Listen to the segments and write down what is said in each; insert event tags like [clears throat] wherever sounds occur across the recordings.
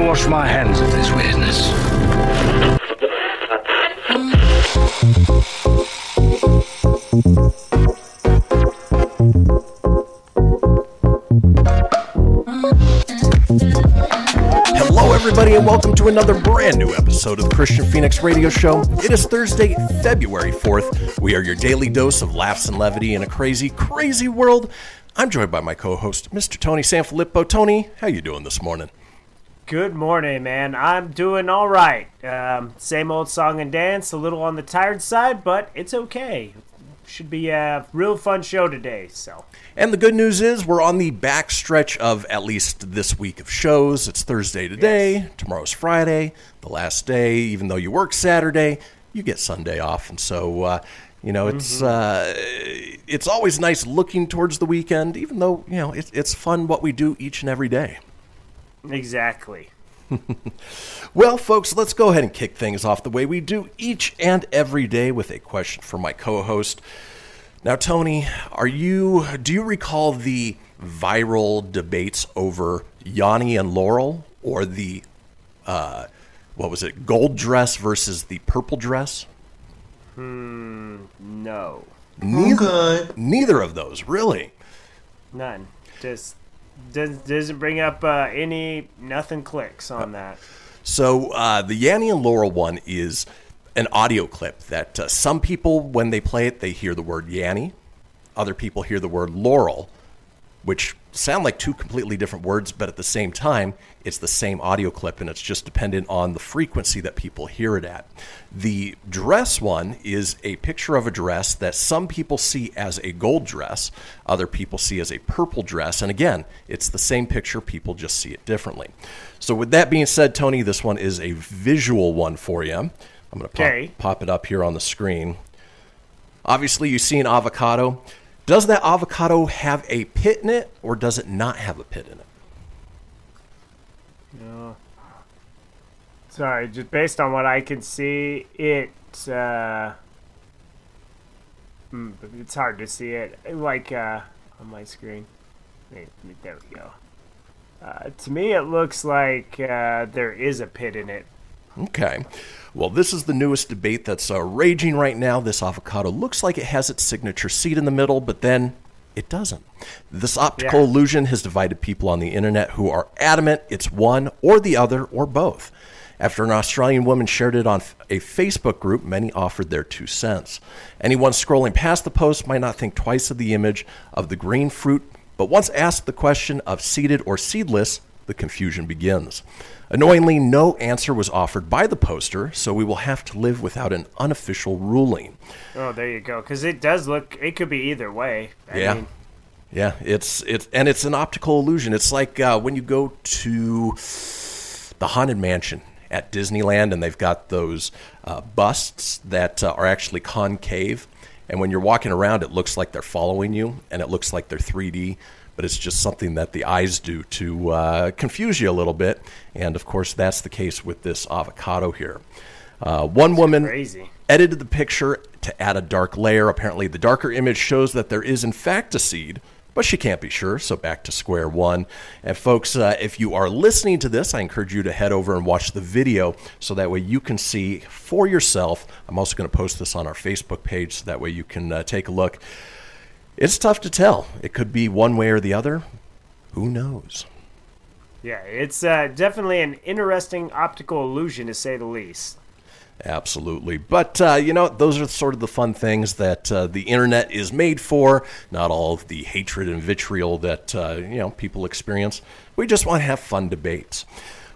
Wash my hands of this weirdness. Hello, everybody, and welcome to another brand new episode of the Kristian Fenix Radio Show. It is Thursday, February 4th. We are your daily dose of laughs and levity in a crazy, crazy world. I'm joined by my co-host, Mr. Tony Sanfilippo. Tony, how you doing this morning? Good morning, man. I'm doing all right. Um, same old song and dance, a little on the tired side, but it's okay. Should be a real fun show today. So, And the good news is we're on the back stretch of at least this week of shows. It's Thursday today, tomorrow's Friday, the last day. Even though you work Saturday, you get Sunday off, and so uh, you know it's uh, it's always nice looking towards the weekend. Even though you know it's it's fun what we do each and every day. Exactly. [laughs] Well, folks, let's go ahead and kick things off the way we do each and every day with a question for my co-host. Now, Tony, are you do you recall the viral debates over Yanni and Laurel or the uh, what was it, gold dress versus the purple dress? Hmm, no, Neither, neither of those, really. none. Just does, doesn't bring up uh, any, nothing clicks on that. So uh, the Yanni and Laurel one is an audio clip that uh, some people, when they play it, they hear the word Yanni. Other people hear the word Laurel, which sound like two completely different words, but at the same time, it's the same audio clip, and it's just dependent on the frequency that people hear it at. The dress one is a picture of a dress that some people see as a gold dress, other people see as a purple dress, and again, it's the same picture, people just see it differently. So, with that being said, Tony, this one is a visual one for you. I'm going to pop, Okay. pop it up here on the screen. Obviously, you see an avocado. Does that avocado have a pit in it, or does it not have a pit in it? No. Sorry, just based on what I can see, it. Uh, mm, it's hard to see it like uh, on my screen. There we go. Uh, to me, it looks like uh, there is a pit in it. Okay. Well, this is the newest debate that's uh, raging right now. This avocado looks like it has its signature seed in the middle, but then it doesn't. This optical Yeah. illusion has divided people on the internet who are adamant it's one or the other or both. After an Australian woman shared it on a Facebook group, many offered their two cents. Anyone scrolling past the post might not think twice of the image of the green fruit, but once asked the question of seeded or seedless, the confusion begins. Annoyingly, no answer was offered by the poster, so we will have to live without an unofficial ruling. Oh, there you go. Because it does look. It could be either way. I Yeah. mean, Yeah, it's it's and it's an optical illusion. It's like uh, when you go to the haunted mansion at Disneyland, and they've got those uh, busts that uh, are actually concave, and when you're walking around, it looks like they're following you, and it looks like they're 3D. But it's just something that the eyes do to uh, confuse you a little bit, and of course that's the case with this avocado here. Uh, one woman crazy. edited the picture to add a dark layer. Apparently, the darker image shows that there is, in fact, a seed, but she can't be sure, so back to square one. And, folks, uh, if you are listening to this, I encourage you to head over and watch the video so that way you can see for yourself. I'm also going to post this on our Facebook page so that way you can uh, take a look. It's tough to tell. It could be one way or the other. Who knows? Yeah, it's uh, definitely an interesting optical illusion to say the least. Absolutely. But, uh, you know, those are sort of the fun things that uh, the internet is made for, not all of the hatred and vitriol that, uh, you know, people experience. We just want to have fun debates.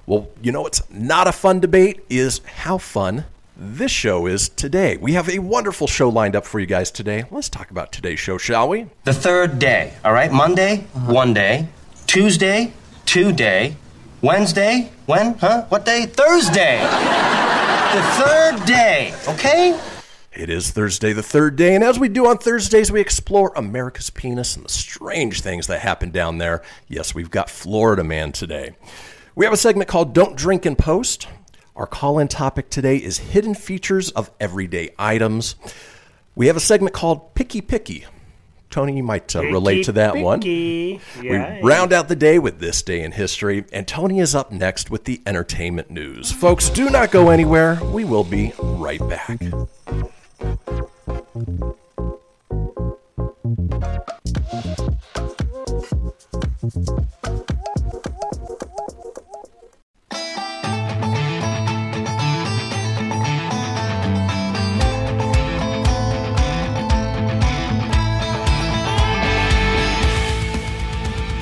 Well, you know what's not a fun debate is how fun this show is today. We have a wonderful show lined up for you guys today. Let's talk about today's show, shall we? The third day, all right? Monday, one day. Tuesday, two day. Wednesday, when? Huh? What day? Thursday. the third day, okay? It is Thursday, the third day, and as we do on Thursdays, we explore America's penis and the strange things that happen down there. Yes, we've got Florida Man today. We have a segment called Don't Drink and Post. Our call in topic today is hidden features of everyday items. We have a segment called Picky Picky. Tony, you might uh, relate to that one. Yeah, we round out the day with this day in history, and Tony is up next with the entertainment news. Folks, do not go anywhere. We will be right back.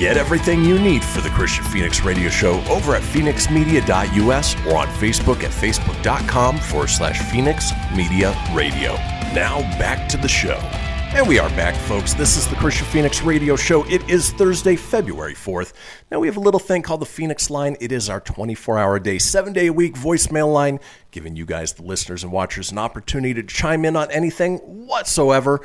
Get everything you need for the Kristian Fenix Radio Show over at fenixmedia.us or on Facebook at facebook.com forward slash Fenix Media Radio. Now back to the show. And we are back, folks. This is the Kristian Fenix Radio Show. It is Thursday, February 4th. Now we have a little thing called the Fenix Line. It is our 24 hour day, seven day a week voicemail line, giving you guys, the listeners and watchers, an opportunity to chime in on anything whatsoever.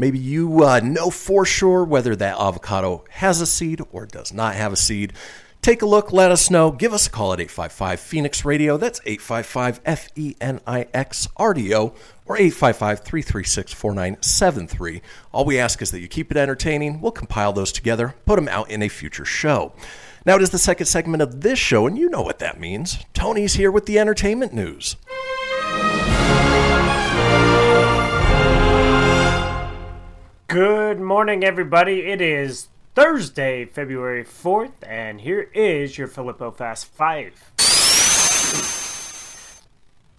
Maybe you uh, know for sure whether that avocado has a seed or does not have a seed. Take a look, let us know. Give us a call at 855 Fenix Radio. That's 855 F E N I X R D O or 855 336 4973. All we ask is that you keep it entertaining. We'll compile those together, put them out in a future show. Now, it is the second segment of this show, and you know what that means. Tony's here with the entertainment news. Good morning, everybody. It is Thursday, February 4th, and here is your Filippo Fast 5.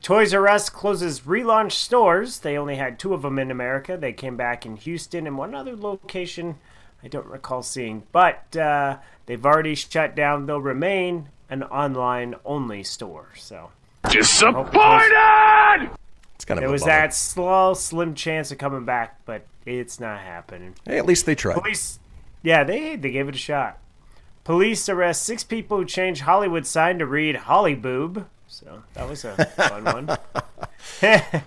Toys R Us closes relaunch stores. They only had two of them in America. They came back in Houston and one other location I don't recall seeing. But uh, they've already shut down. They'll remain an online only store. So Disappointed! It's kind of there was bummer. that slow, slim chance of coming back, but it's not happening. Hey, at least they tried. Police, yeah, they they gave it a shot. Police arrest six people who changed Hollywood sign to read Holly Boob. So that was a fun one. [laughs]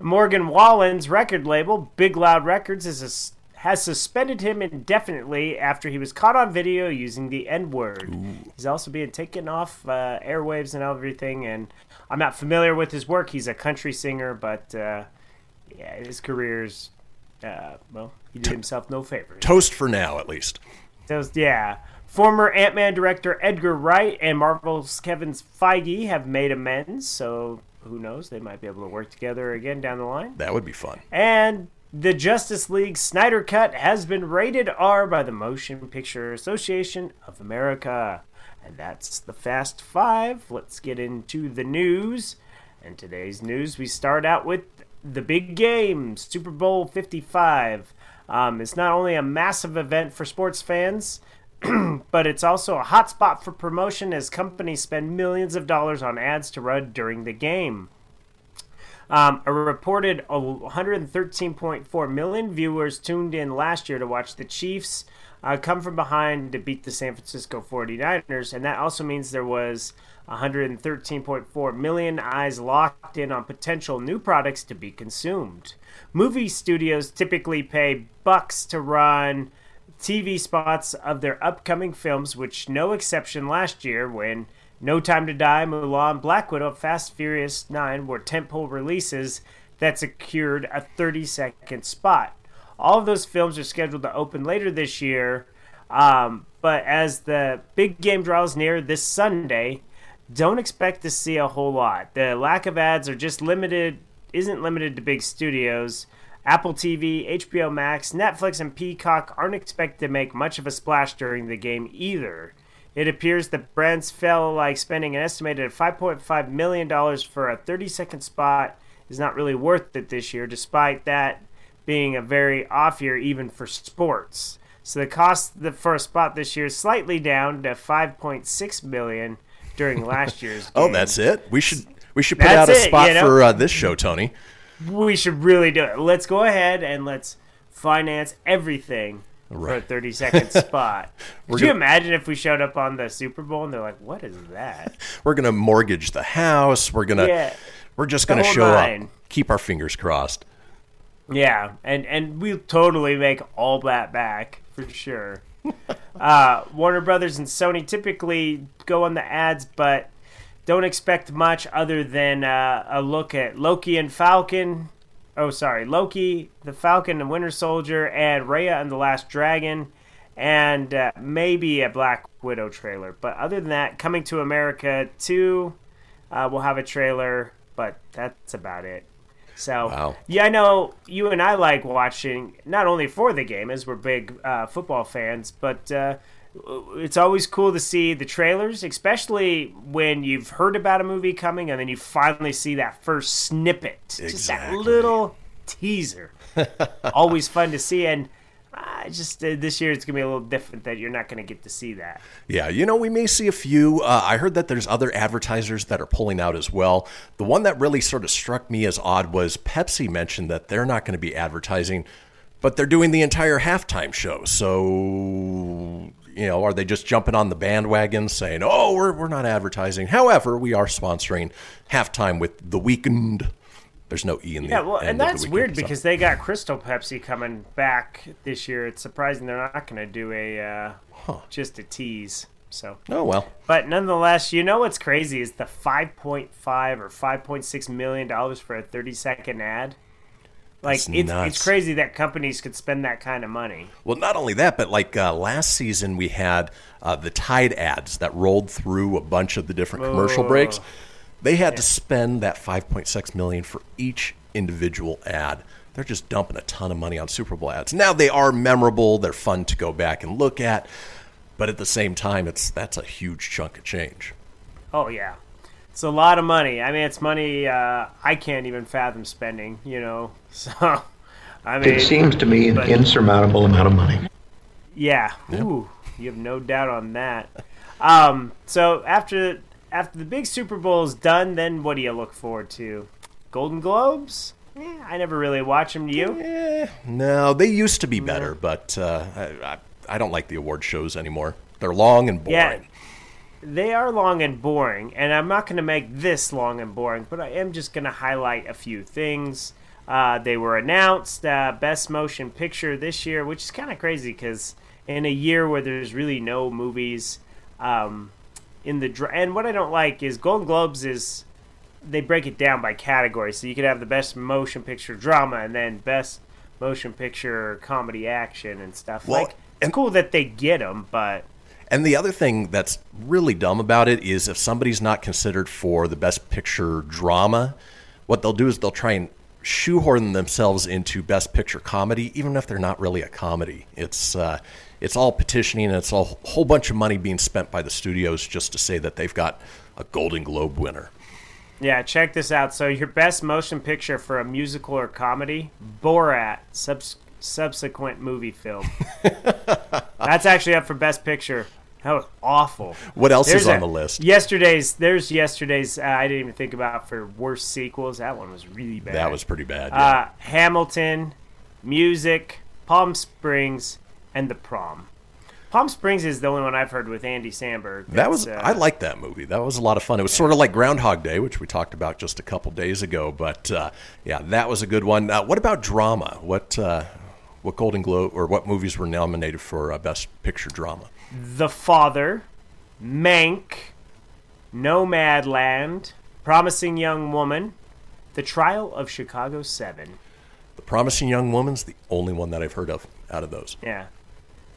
Morgan Wallen's record label, Big Loud Records, is a, has suspended him indefinitely after he was caught on video using the N word. He's also being taken off uh, airwaves and everything. And I'm not familiar with his work. He's a country singer, but uh, yeah, his career's uh, well, he did himself no favors. Toast for now, at least. Toast, yeah. Former Ant Man director Edgar Wright and Marvel's Kevin Feige have made amends, so who knows? They might be able to work together again down the line. That would be fun. And the Justice League Snyder Cut has been rated R by the Motion Picture Association of America. And that's the Fast Five. Let's get into the news. And today's news, we start out with the big game, Super Bowl 55. Um, it's not only a massive event for sports fans, [clears throat] but it's also a hotspot for promotion as companies spend millions of dollars on ads to run during the game. Um, a reported 113.4 million viewers tuned in last year to watch the Chiefs uh, come from behind to beat the San Francisco 49ers, and that also means there was 113.4 million eyes locked in on potential new products to be consumed. Movie studios typically pay bucks to run TV spots of their upcoming films, which no exception last year when No Time to Die, Mulan, Black Widow, Fast Furious 9 were tentpole releases that secured a 30 second spot. All of those films are scheduled to open later this year, um, but as the big game draws near this Sunday, don't expect to see a whole lot. The lack of ads are just limited, isn't limited to big studios. Apple TV, HBO Max, Netflix, and Peacock aren't expected to make much of a splash during the game either. It appears that brands felt like spending an estimated $5.5 million for a 30 second spot is not really worth it this year, despite that being a very off year even for sports. So the cost for a spot this year is slightly down to 5.6 million during [laughs] last year's. Oh, that's it. We should we should put That's out a it, spot you know? for uh, this show, Tony. we should really do it. Let's go ahead and let's finance everything for a 30 second [laughs] spot. Could you gonna- imagine if we showed up on the Super Bowl and they're like, what is that? [laughs] We're gonna mortgage the house. We're gonna Yeah. we're just gonna show nine. up. Keep our fingers crossed. Yeah, and, and we'll totally make all that back for sure. [laughs] uh, Warner Brothers and Sony typically go on the ads, but don't expect much other than uh, a look at Loki and Falcon. Oh, sorry, Loki, the Falcon and Winter Soldier, and Raya and the Last Dragon, and uh, maybe a Black Widow trailer. But other than that, Coming to America 2 uh, will have a trailer, but that's about it. So, Wow. yeah, I know you and I like watching not only for the game, as we're big uh, football fans, but uh, it's always cool to see the trailers, especially when you've heard about a movie coming and then you finally see that first snippet, just that little teaser. [laughs] always fun to see, and uh, just uh, this year it's gonna be a little different that you're not gonna get to see that. Yeah, you know, we may see a few. Uh, I heard that there's other advertisers that are pulling out as well. The one that really sort of struck me as odd was Pepsi mentioned that they're not going to be advertising, but they're doing the entire halftime show. So, you know, are they just jumping on the bandwagon saying, oh, we're, we're not advertising? However, we are sponsoring halftime with The Weeknd. There's no E in the Yeah, well, and that's weird because they got Crystal Pepsi coming back this year. It's surprising they're not going to do a uh, just a tease. So, Oh, well. but nonetheless, you know what's crazy is the 5.5 or 5.6 million dollars for a 30 second ad. Like That's it's nuts. it's crazy that companies could spend that kind of money. Well, not only that, but like uh, last season, we had uh, the Tide ads that rolled through a bunch of the different commercial Oh. breaks. They had to spend that 5.6 million for each individual ad. They're just dumping a ton of money on Super Bowl ads. Now they are memorable. They're fun to go back and look at, but at the same time, it's that's a huge chunk of change. Oh yeah, it's a lot of money. I mean, it's money uh, I can't even fathom spending. You know, [laughs] so I mean, It seems to me an but- insurmountable amount of money. Yeah. Ooh, you have no doubt on that. Um, so after after the big Super Bowl is done, then what do you look forward to? Golden Globes? Eh, I never really watch them. Do you? Eh, no, they used to be better, but uh, I, I, I don't like the award shows anymore. They're long and boring. Yeah. They are long and boring, and I'm not going to make this long and boring, but I am just going to highlight a few things. Uh, they were announced uh, Best Motion Picture this year, which is kind of crazy because in a year where there's really no movies um, in the dr- and what I don't like is Golden Globes is they break it down by category, so you could have the Best Motion Picture Drama and then Best Motion Picture Comedy Action and stuff. Well, like it's and- cool that they get them, but And the other thing that's really dumb about it is if somebody's not considered for the best picture drama, what they'll do is they'll try and shoehorn themselves into best picture comedy, even if they're not really a comedy. It's uh, it's all petitioning and it's a whole bunch of money being spent by the studios just to say that they've got a Golden Globe winner. Yeah, check this out. So your best motion picture for a musical or comedy, Borat, subs- subsequent movie film. [laughs] That's actually up for best picture. That was awful. What else is on a- the list? Yesterday's. There's yesterday's. Uh, I didn't even think about for worst sequels. That one was really bad. That was pretty bad. yeah. Uh, Hamilton, music, Palm Springs, and The Prom. Palm Springs is the only one I've heard with Andy Samberg. That was uh, I liked that movie. That was a lot of fun. It was sort of like Groundhog Day, which we talked about just a couple days ago. But uh, yeah, that was a good one. Uh, what about drama? What uh, what Golden Globe or what movies were nominated for uh, Best Picture Drama? The Father, Mank, Nomadland, Promising Young Woman, The Trial of Chicago 7. The Promising Young Woman's the only one that I've heard of out of those. Yeah.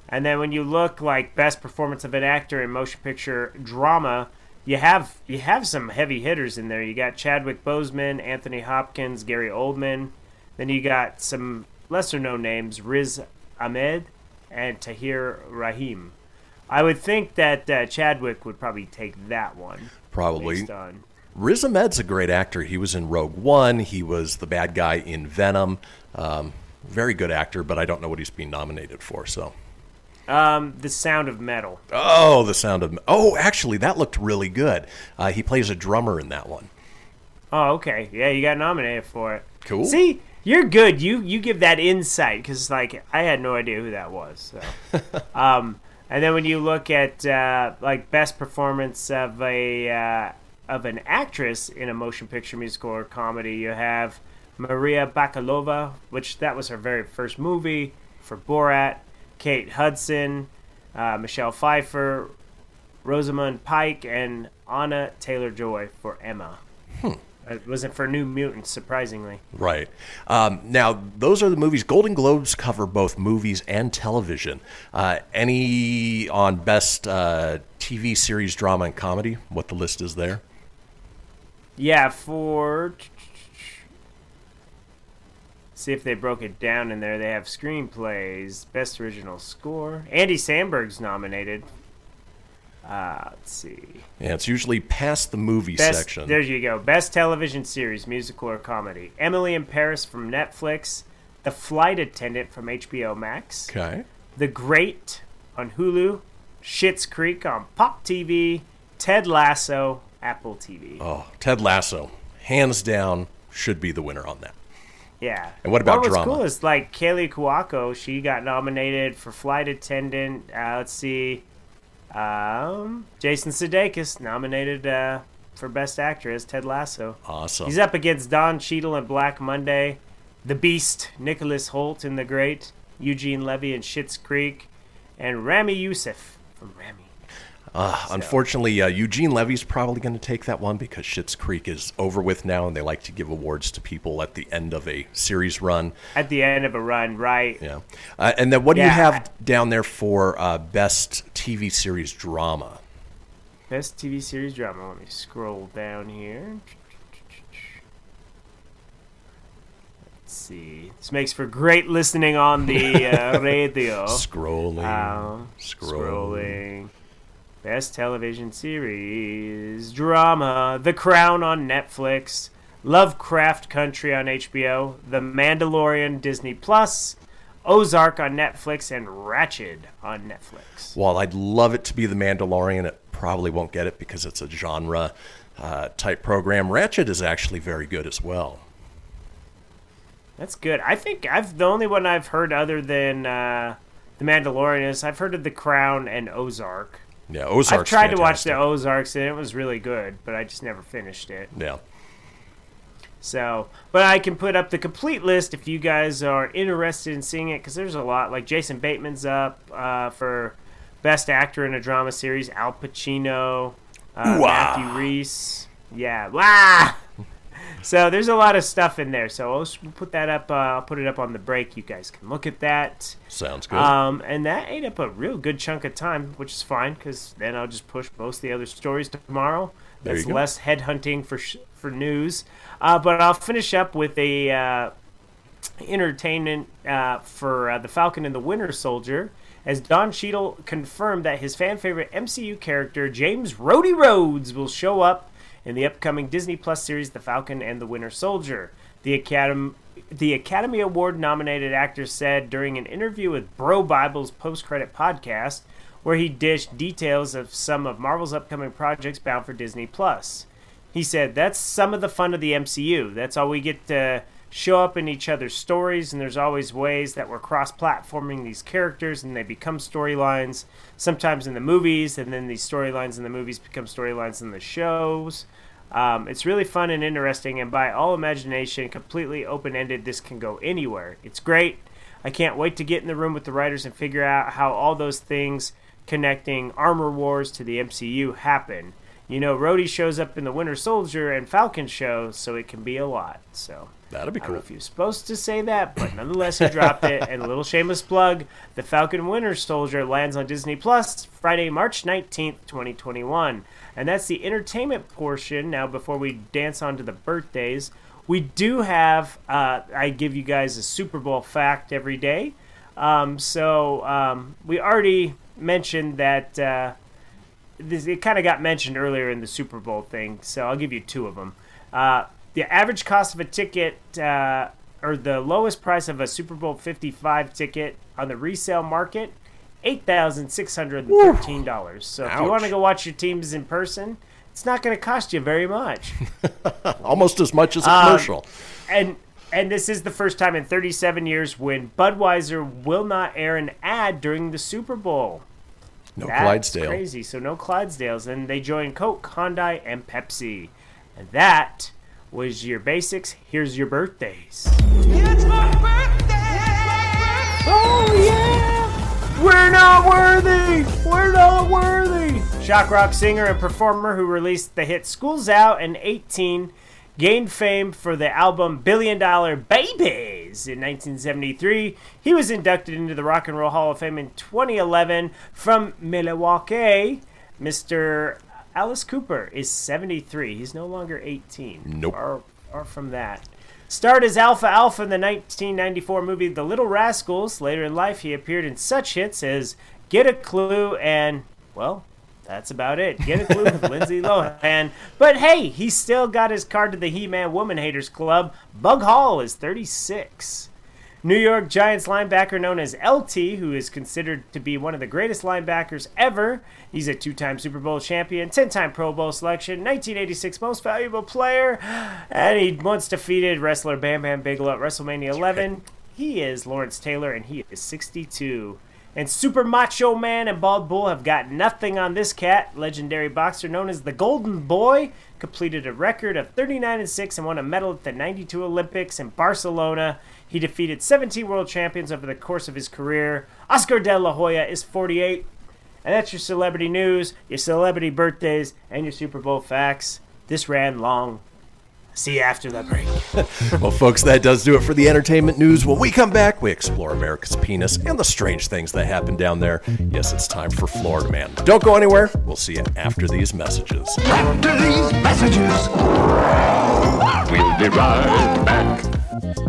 And then when you look like best performance of an actor in motion picture drama, you have you have some heavy hitters in there. You got Chadwick Boseman, Anthony Hopkins, Gary Oldman. Then you got some lesser known names, Riz Ahmed and Tahar Rahim. I would think that uh, Chadwick would probably take that one. Probably. Riz Ahmed's a great actor. He was in Rogue One. He was the bad guy in Venom. Um, very good actor, but I don't know what he's being nominated for. So, um, the Sound of Metal. oh, the sound of oh, actually, that looked really good. Uh, he plays a drummer in that one. Oh, okay. Yeah, you got nominated for it. Cool. See, you're good. You you give that insight because like I had no idea who that was. So, [laughs] um, and then when you look at uh, like best performance of a uh, of an actress in a motion picture, musical, or comedy, you have Maria Bakalova, which that was her very first movie for Borat. Kate Hudson, uh, Michelle Pfeiffer, Rosamund Pike, and Anya Taylor Joy for Emma. It wasn't for New Mutants, surprisingly. Right. Um, now, those are the movies. Golden Globes cover both movies and television. Uh, any on best uh, TV series, drama, and comedy? What the list is there? Yeah, for. See if they broke it down in there. They have screenplays, best original score. Andy Samberg's nominated. Uh, let's see. Yeah, it's usually past the movie Best, section. There you go. Best television series, musical or comedy. Emily in Paris from Netflix. The Flight Attendant from HBO Max. Okay. The Great on Hulu. Schitt's Creek on Pop TV. Ted Lasso, Apple TV. Oh, Ted Lasso, hands down, should be the winner on that. Yeah. And what about well, drama? What's cool is like Kaley Cuoco. She got nominated for Flight Attendant. Uh, let's see. Um, Jason Sudeikis nominated uh, for Best Actor Actress. Ted Lasso. Awesome. He's up against Don Cheadle in Black Monday, The Beast, Nicholas Hoult in The Great, Eugene Levy in Schitt's Creek, and Ramy Youssef from Ramy. Uh, Unfortunately, uh, Eugene Levy's probably going to take that one because Schitt's Creek is over with now, and they like to give awards to people at the end of a series run. At the end of a run, right? Yeah. Uh, and then what do you have down there for uh, best TV series drama? Best TV series drama. Let me scroll down here. Let's see. This makes for great listening on the uh, [laughs] radio. Scrolling. Uh, scrolling. scrolling. Best television series drama: The Crown on Netflix, Lovecraft Country on HBO, The Mandalorian Disney Plus, Ozark on Netflix, and Ratched on Netflix. While I'd love it to be The Mandalorian, it probably won't get it because it's a genre uh, type program. Ratched is actually very good as well. That's good. I think I've the only one I've heard other than uh, The Mandalorian is I've heard of The Crown and Ozark. Yeah, Ozark's I've tried to watch the Ozarks and it was really good, but I just never finished it. Yeah. So, but I can put up the complete list if you guys are interested in seeing it because there's a lot. Like Jason Bateman's up uh, for Best Actor in a Drama Series. Al Pacino, uh, Matthew Rhys. Yeah, wow. So there's a lot of stuff in there. So I'll put that up. Uh, I'll put it up on the break. You guys can look at that. Sounds good. Um, and that ate up a real good chunk of time, which is fine because then I'll just push most of the other stories tomorrow. There That's less headhunting for sh- for news. Uh, but I'll finish up with a uh, entertainment uh, for uh, the Falcon and the Winter Soldier. As Don Cheadle confirmed that his fan favorite MCU character James Rhodey Rhodes will show up in the upcoming Disney Plus series The Falcon and the Winter Soldier. The Academy the Academy Award nominated actor said during an interview with BroBible's post credit podcast, where he dished details of some of Marvel's upcoming projects bound for Disney Plus. He said, That's some of the fun of the MCU. That's all we get to show up in each other's stories, and there's always ways that we're cross platforming these characters and they become storylines, sometimes in the movies, and then these storylines in the movies become storylines in the shows. Um, it's really fun and interesting, and by all imagination, completely open ended. This can go anywhere. It's great. I can't wait to get in the room with the writers and figure out how all those things connecting Armor Wars to the MCU happen. You know, Rhodey shows up in the Winter Soldier and Falcon show, so it can be a lot. So That'd be I don't know cool. if you're supposed to say that, but nonetheless, he dropped it. And a little shameless plug: the Falcon Winter Soldier lands on Disney Plus Friday, March nineteenth, twenty twenty one, and that's the entertainment portion. Now, before we dance on to the birthdays, we do have. Uh, I give you guys a Super Bowl fact every day. Um, so um, we already mentioned that uh, this, it kind of got mentioned earlier in the Super Bowl thing, so I'll give you two of them. Uh, the average cost of a ticket, uh, or the lowest price of a Super Bowl 55 ticket on the resale market, $8,613. So if you want to go watch your teams in person, it's not going to cost you very much. [laughs] Almost as much as a Um, commercial. and and this is the first time in 37 years when Budweiser will not air an ad during the Super Bowl. no That's Clydesdale. crazy. So no Clydesdales, and they join Coke, Hyundai, and Pepsi. And that was your basics. Here's your birthdays. It's my birthday! Oh yeah! We're not worthy! We're not worthy! Shock rock singer and performer who released the hit School's Out in 18 gained fame for the album Billion Dollar Babies in 1973. He was inducted into the Rock and Roll Hall of Fame in 2011 from Milwaukee. Mr. Alice Cooper is 73. He's no longer 18. Nope. Or, or from that. Starred as Alfalfa in the 1994 movie The Little Rascals. Later in life, he appeared in such hits as Get a Clue and, well, that's about it. Get a Clue with [laughs] Lindsay Lohan. But hey, he still got his card to the He Man Woman Haters Club. Bug Hall is 36. New York Giants linebacker known as LT, who is considered to be one of the greatest linebackers ever. He's a two time Super Bowl champion, 10 time Pro Bowl selection, 1986 Most Valuable Player, and he once defeated wrestler Bam Bam Bigelow at WrestleMania 11. He is Lawrence Taylor, and he is 62. And Super Macho Man and Bald Bull have got nothing on this cat. Legendary boxer known as the Golden Boy completed a record of 39 and 6 and won a medal at the 92 Olympics in Barcelona. He defeated 17 world champions over the course of his career. Oscar de la Hoya is 48. And that's your celebrity news, your celebrity birthdays, and your Super Bowl facts. This ran long. See you after the break. [laughs] Well, folks, that does do it for the entertainment news. When we come back, we explore America's penis and the strange things that happen down there. Yes, it's time for Florida Man. Don't go anywhere. We'll see you after these messages. After these messages, We'll be right back.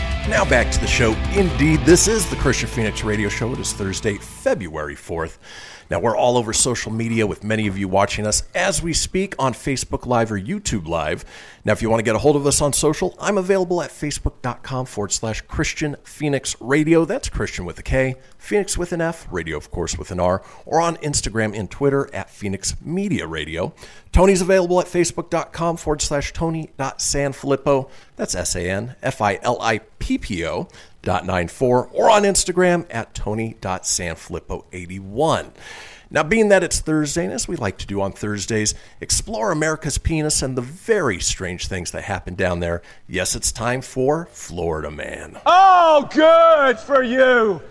Now back to the show. Indeed, this is the Kristian Fenix Radio Show. It is Thursday, February 4th. Now, we're all over social media with many of you watching us as we speak on Facebook Live or YouTube Live. Now, if you want to get a hold of us on social, I'm available at facebook.com forward slash Kristian Fenix Radio. That's Kristian with a K, Fenix with an F, radio, of course, with an R, or on Instagram and Twitter at Fenix Media Radio. Tony's available at facebook.com forward slash Tony.Sanfilippo. That's S A N F I L I P P O dot nine four, or on Instagram at Tony.Sanfilippo81. Now, being that it's Thursday, and as we like to do on Thursdays, explore America's penis and the very strange things that happen down there. Yes, it's time for Florida Man. Oh, good for you.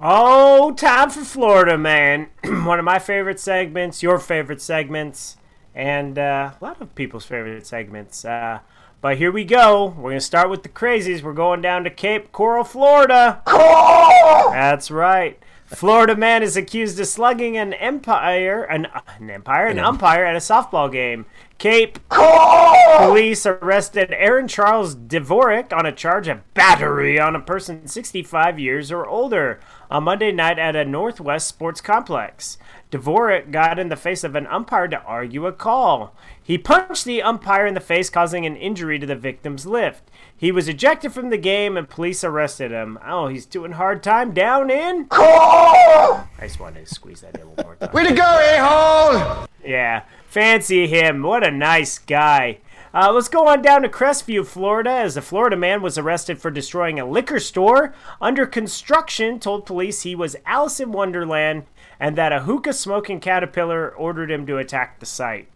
Oh, time for Florida, man. [clears throat] One of my favorite segments, your favorite segments, and uh, a lot of people's favorite segments. Uh, but here we go. We're going to start with the crazies. We're going down to Cape Coral, Florida. That's right. Florida man is accused of slugging an empire, an, an empire, an umpire at a softball game. Cape Coral! police arrested Aaron Charles Dvorak on a charge of battery on a person 65 years or older on Monday night at a Northwest sports complex. Dvorak got in the face of an umpire to argue a call. He punched the umpire in the face, causing an injury to the victim's lift. He was ejected from the game and police arrested him. Oh, he's doing hard time down in. I just wanted to squeeze that in one more time. Way to go, a-hole! Yeah, fancy him. What a nice guy. Uh, let's go on down to Crestview, Florida, as a Florida man was arrested for destroying a liquor store under construction. Told police he was Alice in Wonderland and that a hookah smoking caterpillar ordered him to attack the site.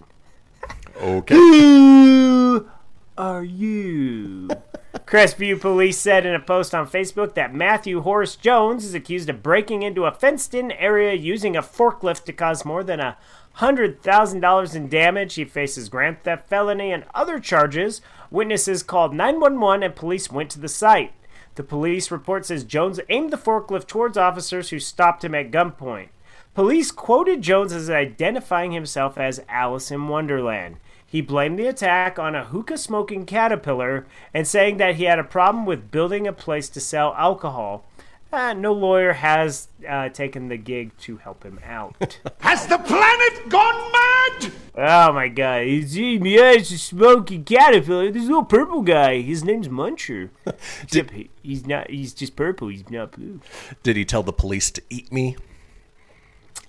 Okay. Who are you? [laughs] Crestview police said in a post on Facebook that Matthew Horace Jones is accused of breaking into a fenced in area using a forklift to cause more than a $100,000 in damage. He faces grand theft felony and other charges. Witnesses called 911 and police went to the site. The police report says Jones aimed the forklift towards officers who stopped him at gunpoint. Police quoted Jones as identifying himself as Alice in Wonderland. He blamed the attack on a hookah smoking caterpillar and saying that he had a problem with building a place to sell alcohol. Uh, no lawyer has uh, taken the gig to help him out. [laughs] Has the planet gone mad? oh my god, he's, yeah, it's a smoking caterpillar. This little purple guy, his name's Muncher. [laughs] Except he, he's not, he's just purple, he's not blue. Did he tell the police to eat me?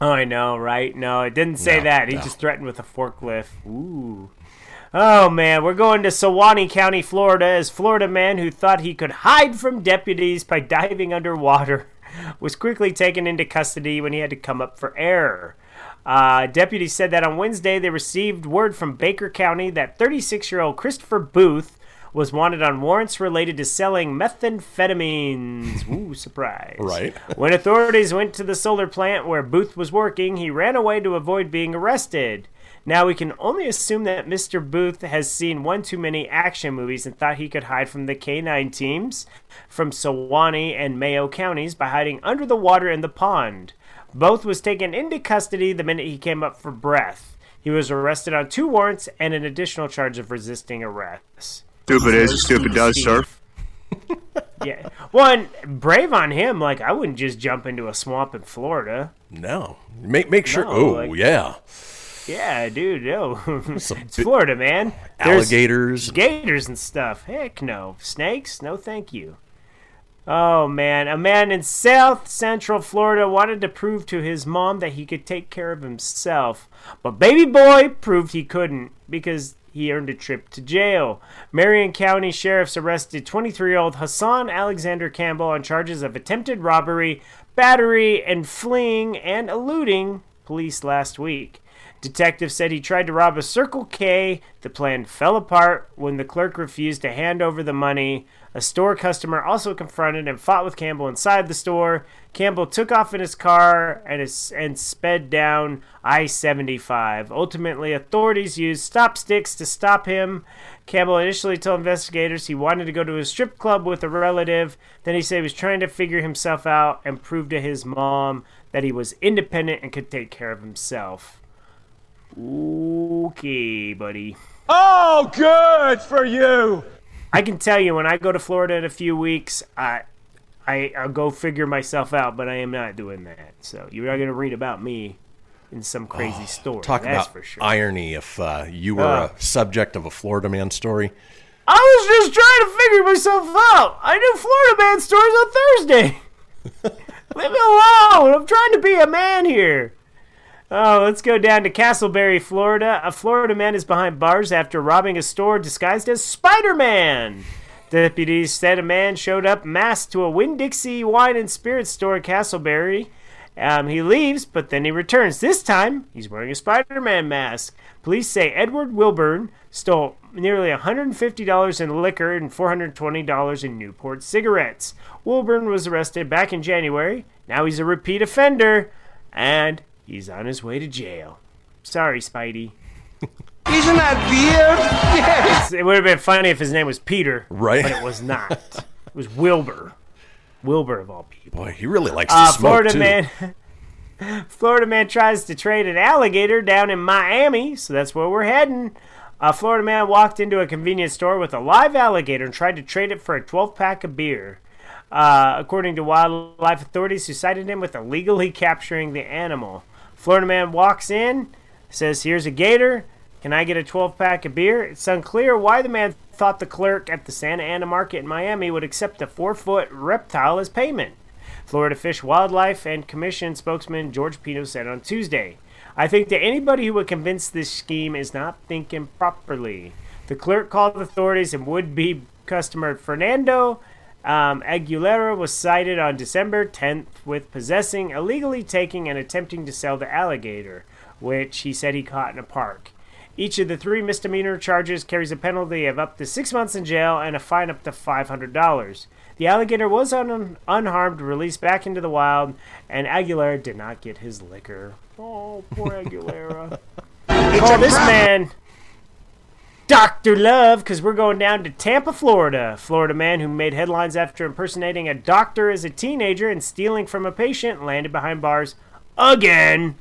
Oh, I know, right? No, it didn't say No, that. He no. just threatened with a forklift. Ooh. Oh man, we're going to Suwannee County, Florida, as Florida man who thought he could hide from deputies by [laughs] diving underwater was quickly taken into custody when he had to come up for air. Uh, deputies said that on Wednesday they received word from Baker County that 36 year old Christopher Booth was wanted on warrants related to selling methamphetamines. [laughs] Ooh, surprise. Right. When authorities went to the solar plant where Booth was working, he ran away to avoid being arrested. Now we can only assume that Mr. Booth has seen one too many action movies and thought he could hide from the K9 teams from Suwannee and Mayo counties by hiding under the water in the pond. Both was taken into custody the minute he came up for breath. He was arrested on two warrants and an additional charge of resisting arrest. Stupid is, stupid does, sir. [laughs] Yeah. Well, and brave on him. Like, I wouldn't just jump into a swamp in Florida. No. Make make sure. No, oh like- yeah, Yeah, dude, no. [laughs] Some it's bi- Florida, man. There's alligators. gators and stuff. Heck no. Snakes? No, thank you. Oh, man. A man in South Central Florida wanted to prove to his mom that he could take care of himself. But baby boy proved he couldn't because he earned a trip to jail. Marion County sheriffs arrested 23 year old Hassan Alexander Campbell on charges of attempted robbery, battery, and fleeing and eluding police last week. Detective said he tried to rob a Circle K. The plan fell apart when the clerk refused to hand over the money. A store customer also confronted and fought with Campbell inside the store. Campbell took off in his car and, is, and sped down I 75. Ultimately, authorities used stop sticks to stop him. Campbell initially told investigators he wanted to go to a strip club with a relative. Then he said he was trying to figure himself out and prove to his mom that he was independent and could take care of himself. Okay, buddy. Oh, good for you. I can tell you when I go to Florida in a few weeks, I, I I'll go figure myself out, but I am not doing that. So you're not gonna read about me in some crazy story. Oh, Talk that's about for sure. irony. If uh, you were Uh. a subject of a Florida man story, I was just trying to figure myself out. I do Florida man stories on Thursday. [laughs] Leave me alone. I'm trying to be a man here. Oh, let's go down to Casselberry, Florida. A Florida man is behind bars after robbing a store disguised as Spider Man. Deputies said a man showed up masked to a Winn Dixie wine and spirits store in Casselberry. Um, he leaves, but then he returns. This time, he's wearing a Spider Man mask. Police say Edward Wilburn stole nearly $150 in liquor and $420 in Newport cigarettes. Wilburn was arrested back in January. Now he's a repeat offender, and he's on his way to jail. Sorry, Spidey. [laughs] Isn't that weird? [laughs] Yes. It would have been funny if his name was Peter, Right. But it was not. it was Wilbur. Wilbur of all people. boy, he really likes to Uh, smoke Florida too. man. [laughs] Florida man tries to trade an alligator down in Miami, so that's where we're heading. A Florida man walked into a convenience store with a live alligator and tried to trade it for a 12 pack of beer. Uh, according to wildlife authorities who cited him with illegally capturing the animal. Florida man walks in, says, Here's a gator. Can I get a 12 pack of beer? It's unclear why the man thought the clerk at the Santa Ana market in Miami would accept a four foot reptile as payment. Florida Fish, Wildlife, and Commission spokesman George Pino said on Tuesday. I think that anybody who would convince this scheme is not thinking properly. The clerk called authorities and would be customer Fernando um, Aguilera was cited on December 10th with possessing, illegally taking, and attempting to sell the alligator, which he said he caught in a park. Each of the three misdemeanor charges carries a penalty of up to six months in jail and a fine up to $500. The alligator was un- unharmed, released back into the wild, and Aguilera did not get his liquor. Oh, poor [laughs] Aguilera. Call this man Dr. Love because we're going down to Tampa, Florida. Florida man who made headlines after impersonating a doctor as a teenager and stealing from a patient landed behind bars again.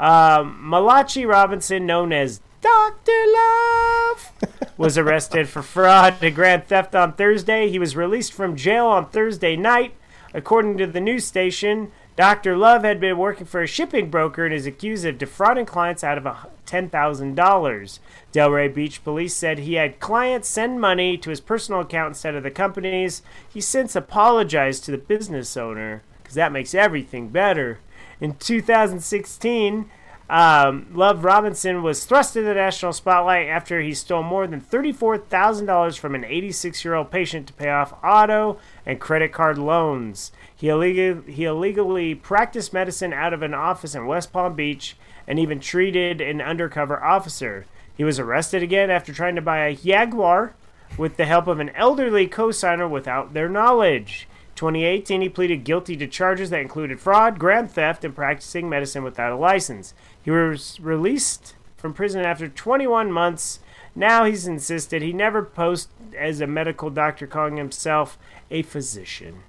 Um, Malachi Robinson, known as Dr. Love, [laughs] was arrested for fraud and grand theft on Thursday. He was released from jail on Thursday night. According to the news station, Dr. Love had been working for a shipping broker and is accused of defrauding clients out of $10,000. Delray Beach police said he had clients send money to his personal account instead of the company's. He since apologized to the business owner because that makes everything better. In 2016, um, Love Robinson was thrust into the national spotlight after he stole more than $34,000 from an 86 year old patient to pay off auto and credit card loans. He, illegal, he illegally practiced medicine out of an office in West Palm Beach and even treated an undercover officer. He was arrested again after trying to buy a Jaguar with the help of an elderly co-signer without their knowledge. 2018, he pleaded guilty to charges that included fraud, grand theft, and practicing medicine without a license. He was released from prison after 21 months. Now he's insisted he never posed as a medical doctor, calling himself a physician.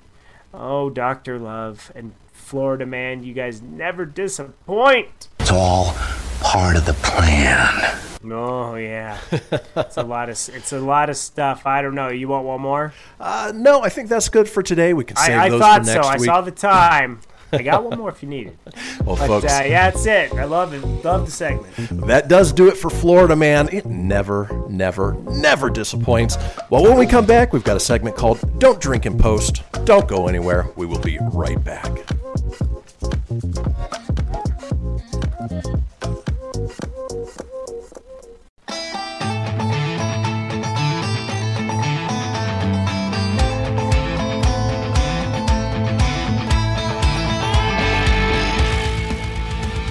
Oh, Dr. Love and Florida man, you guys never disappoint. It's all part of the plan. Oh yeah, it's a lot of it's a lot of stuff. I don't know. You want one more? Uh, no, I think that's good for today. We can save I, I those thought for so. next I week. saw the time. [laughs] I got one more if you need it. [laughs] Well, But folks, uh, yeah, that's it. I love it. Love the segment. that does do it for Florida Man. It never, never, never disappoints. Well, when we come back, we've got a segment called Don't Drink and Post. Don't go anywhere. We will be right back.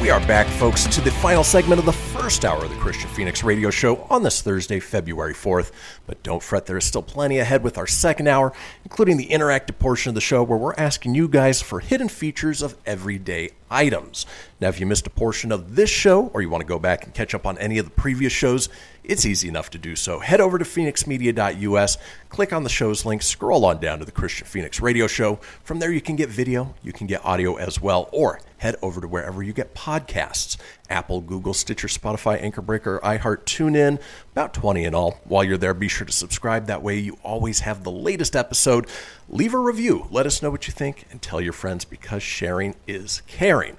We are back, folks, to the final segment of the first hour of the Kristian Fenix Radio Show on this Thursday, February 4th. But don't fret, there is still plenty ahead with our second hour, including the interactive portion of the show where we're asking you guys for hidden features of everyday items. Now, if you missed a portion of this show or you want to go back and catch up on any of the previous shows, it's easy enough to do so. Head over to fenixmedia.us, click on the show's link, scroll on down to the Kristian Fenix Radio Show. From there, you can get video, you can get audio as well, or head over to wherever you get podcasts Apple, Google, Stitcher, Spotify, Anchor Breaker, iHeart, TuneIn, about 20 in all. While you're there, be sure to subscribe. That way, you always have the latest episode. Leave a review, let us know what you think, and tell your friends because sharing is caring.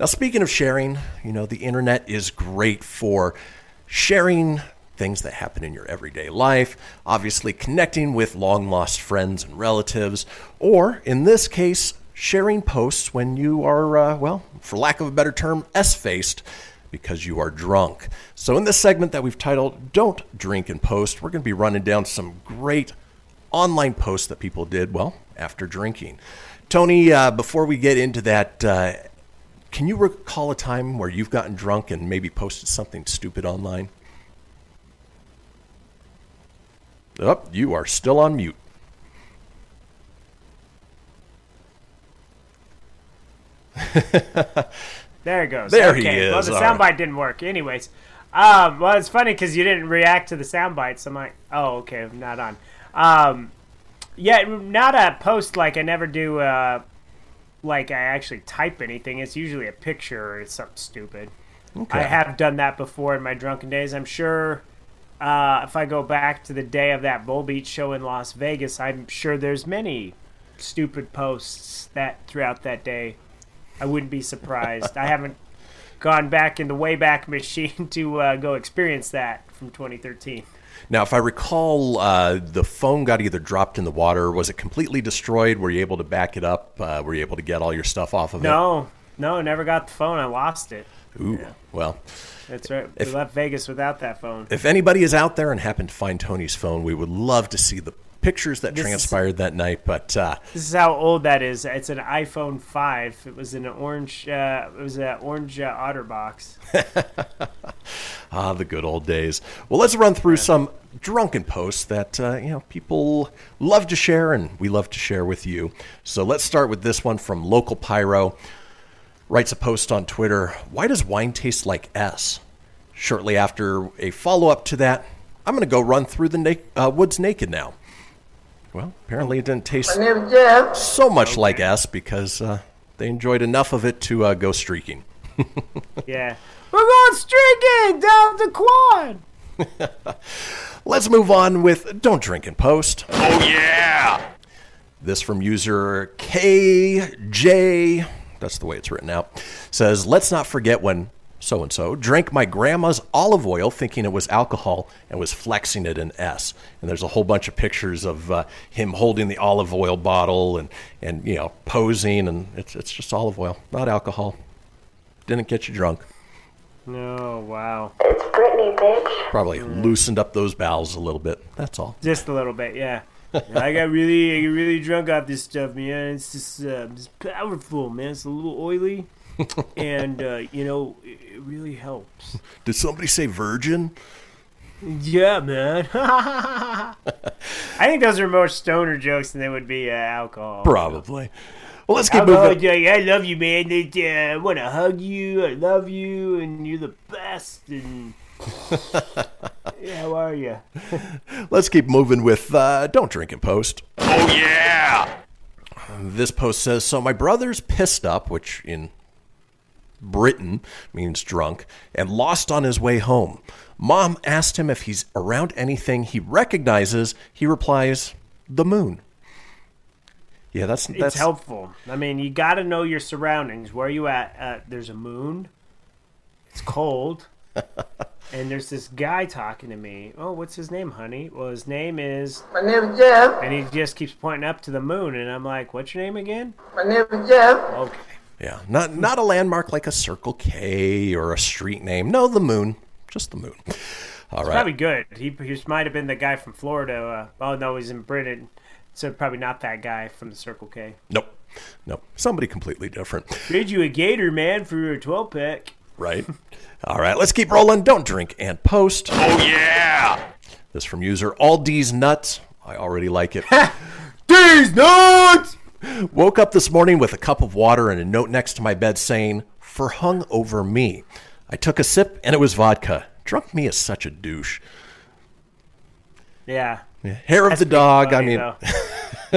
Now, speaking of sharing, you know, the internet is great for sharing things that happen in your everyday life, obviously connecting with long lost friends and relatives, or in this case, sharing posts when you are, uh, well, for lack of a better term, S faced because you are drunk. So, in this segment that we've titled Don't Drink and Post, we're going to be running down some great online posts that people did, well, after drinking. Tony, uh, before we get into that, uh, can you recall a time where you've gotten drunk and maybe posted something stupid online? Oh, you are still on mute. [laughs] There it goes. There he okay. Well, the soundbite didn't work. Anyways, um, well, it's funny because you didn't react to the soundbite. So I'm like, oh, okay, I'm not on. Um, yeah, not a post like I never do. Uh, like I actually type anything. It's usually a picture or something stupid. Okay. I have done that before in my drunken days. I'm sure. Uh, if I go back to the day of that Bull Beach show in Las Vegas, I'm sure there's many stupid posts that throughout that day. I wouldn't be surprised. I haven't gone back in the Wayback [laughs] Machine to uh, go experience that from 2013. Now, if I recall, uh, the phone got either dropped in the water. Was it completely destroyed? Were you able to back it up? Uh, were you able to get all your stuff off of it? No, no, never got the phone. I lost it. Ooh, well, That's right. If- we left Vegas without that phone. if anybody is out there and happened to find Tony's phone, we would love to see the pictures that This is- transpired that night. But uh, This is how old that is. It's an iPhone 5. It was an orange. Uh, it was an orange uh, OtterBox. [laughs] Ah, the good old days. Well, let's run through some drunken posts that uh, you know people love to share, and we love to share with you. So let's start with this one from local pyro. Writes a post on Twitter. Why does wine taste like S? Shortly after a follow up to that, I'm going to go run through the na- uh, woods naked now. Well, apparently it didn't taste so much like S because uh, they enjoyed enough of it to uh, go streaking. [laughs] Yeah. We're going streaking down the quad. [laughs] Let's move on with Don't Drink and Post. Oh, yeah! This from user KJ, that's the way it's written out, says, Let's not forget when so and so drank my grandma's olive oil thinking it was alcohol and was flexing it in S. And there's a whole bunch of pictures of uh, him holding the olive oil bottle and, and you know, posing, and it's, it's just olive oil, not alcohol. Didn't get you drunk. No, wow. It's Britney, bitch. Probably loosened up those bowels a little bit. That's all. Just a little bit, yeah. I got really, I got really drunk off this stuff, man. It's just, uh, it's powerful, man. It's a little oily, [laughs] and uh, you know, it, it really helps. Did somebody say virgin? Yeah, man. [laughs] I think those are more stoner jokes than they would be uh, alcohol. Probably. Well, let's keep Alcohol, moving. yeah, I love you, man. It, uh, I want to hug you. I love you, and you're the best. And [laughs] yeah, how are you? Let's keep moving with uh, Don't Drink and Post. Oh, yeah! This post says So my brother's pissed up, which in Britain means drunk, and lost on his way home. Mom asked him if he's around anything he recognizes. He replies, The moon. Yeah, that's It's helpful. I mean, you got to know your surroundings. Where are you at? Uh, there's a moon. It's cold. [laughs] and there's this guy talking to me. Oh, what's his name, honey? Well, his name is. My name is Jeff. And he just keeps pointing up to the moon, and I'm like, "What's your name again?" My name is Jeff. Okay. Yeah, not not a landmark like a Circle K or a street name. No, the moon, just the moon. All It's right. probably good. He, he might have been the guy from Florida. Uh, oh no, he's in Britain, so probably not that guy from the Circle K. Nope. Nope. Somebody completely different. Trade you a gator, man, for your 12 pack. Right? All right, let's keep rolling. Don't drink and post. Oh, yeah! This from user All D's Nuts. I already like it. [laughs] These nuts! Woke up this morning with a cup of water and a note next to my bed saying, For hung over me. I took a sip and it was vodka. Drunk me is such a douche. Yeah. Yeah, Hair of That's the dog. I mean. [laughs]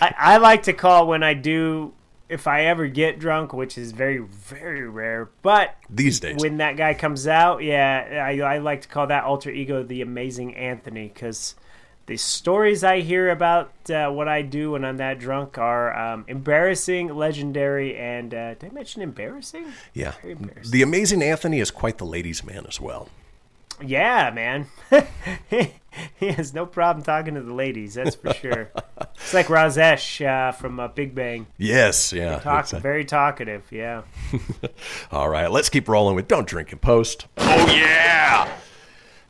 I, I like to call when I do, if I ever get drunk, which is very, very rare. But these days. when that guy comes out, yeah, I, I like to call that alter ego the amazing Anthony because the stories I hear about uh, what I do when I'm that drunk are um, embarrassing, legendary, and uh, did I mention embarrassing? yeah. Very embarrassing. The amazing Anthony is quite the ladies' man as well. Yeah, man. [laughs] he has no problem talking to the ladies, that's for sure. [laughs] it's like Rajesh uh, from uh, Big Bang. Yes, yeah. Talk, exactly. very talkative, yeah. [laughs] All right, let's keep rolling with Don't Drink and Post. Oh, yeah!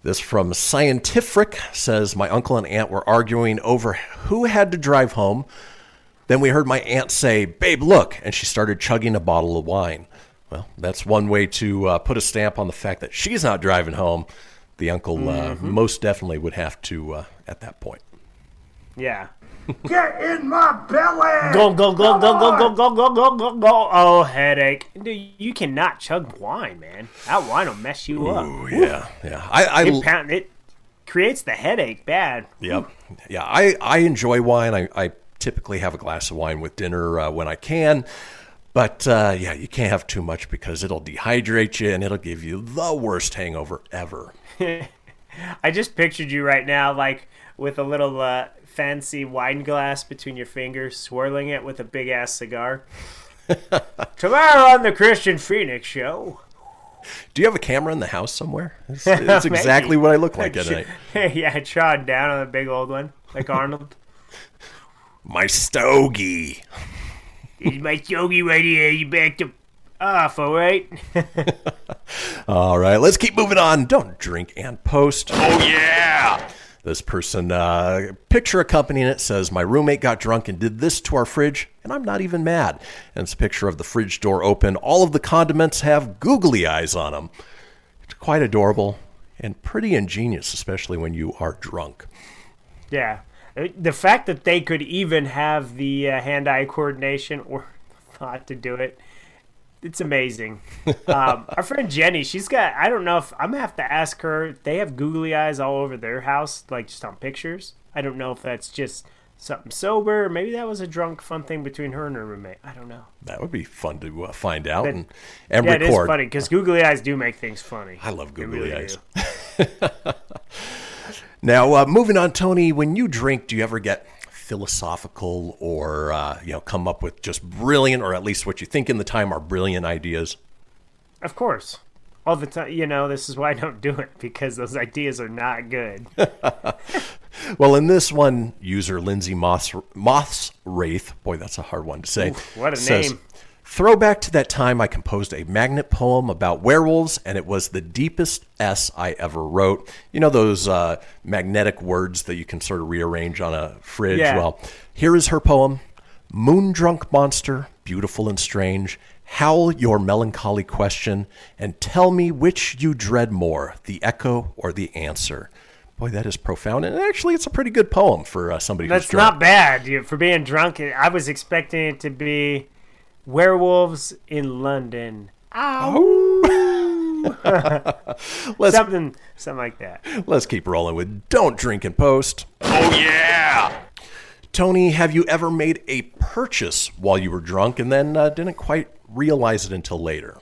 This from Scientific says my uncle and aunt were arguing over who had to drive home. Then we heard my aunt say, "Babe, look," and she started chugging a bottle of wine. Well, that's one way to uh, put a stamp on the fact that she's not driving home. The uncle uh, most definitely would have to uh, at that point. Yeah. Get in my belly! Go, go, go, go, go, go, go, go, go, go, go. Oh, headache. Dude, you cannot chug wine, man. That wine will mess you up. Ooh, yeah, yeah. I, I It, pound, it creates the headache bad. Yep. Yeah, I, I enjoy wine. I, I typically have a glass of wine with dinner uh, when I can. But uh, yeah, you can't have too much because it'll dehydrate you and it'll give you the worst hangover ever. [laughs] I just pictured you right now, like with a little uh, fancy wine glass between your fingers, swirling it with a big ass cigar. [laughs] Tomorrow on the Kristian Fenix show. Do you have a camera in the house somewhere? It's, [laughs] it's exactly what I look like at [laughs] night. yeah, I trod down on a big old one, like Arnold. My stogie. Here's my stogie right here. You back to off, all right? All right, let's keep moving on. Don't drink and post. Oh, yeah. This person, uh, picture accompanying it says, My roommate got drunk and did this to our fridge, and I'm not even mad. And it's a picture of the fridge door open. All of the condiments have googly eyes on them. It's quite adorable and pretty ingenious, especially when you are drunk. yeah. Uh, The fact that they could even have the uh, hand-eye coordination or [laughs] thought to do it, it's amazing. um, our friend Jenny, she's got. I don't know if I'm gonna have to ask her. They have googly eyes all over their house, like just on pictures. I don't know if that's just something sober. Maybe that was a drunk fun thing between her and her roommate. I don't know. That would be fun to uh, find out But- and, and yeah, it is funny because googly eyes do make things funny. I love googly really eyes. [laughs] Now, uh, moving on, Tony, when you drink, do you ever get philosophical or, uh, you know, come up with just brilliant, or at least what you think in the time are brilliant ideas? Of course. All the time, you know, this is why I don't do it because those ideas are not good. [laughs] [laughs] Well, in this one, user Lindsay Moss, Moth's Wraith, boy, that's a hard one to say. What a says, name. Throwback to that time, I composed a magnet poem about werewolves, and it was the deepest S I ever wrote. You know those uh, magnetic words that you can sort of rearrange on a fridge? Yeah. Well, here is her poem Moon drunk monster, beautiful and strange, howl your melancholy question, and tell me which you dread more, the echo or the answer. Boy, that is profound, and actually, it's a pretty good poem for uh, somebody That's who's drunk. not bad for being drunk. I was expecting it to be werewolves in London. [laughs] Let's- something, something like that. Let's keep rolling with Don't Drink and Post. Oh, yeah. Tony, have you ever made a purchase while you were drunk and then uh, didn't quite realize it until later?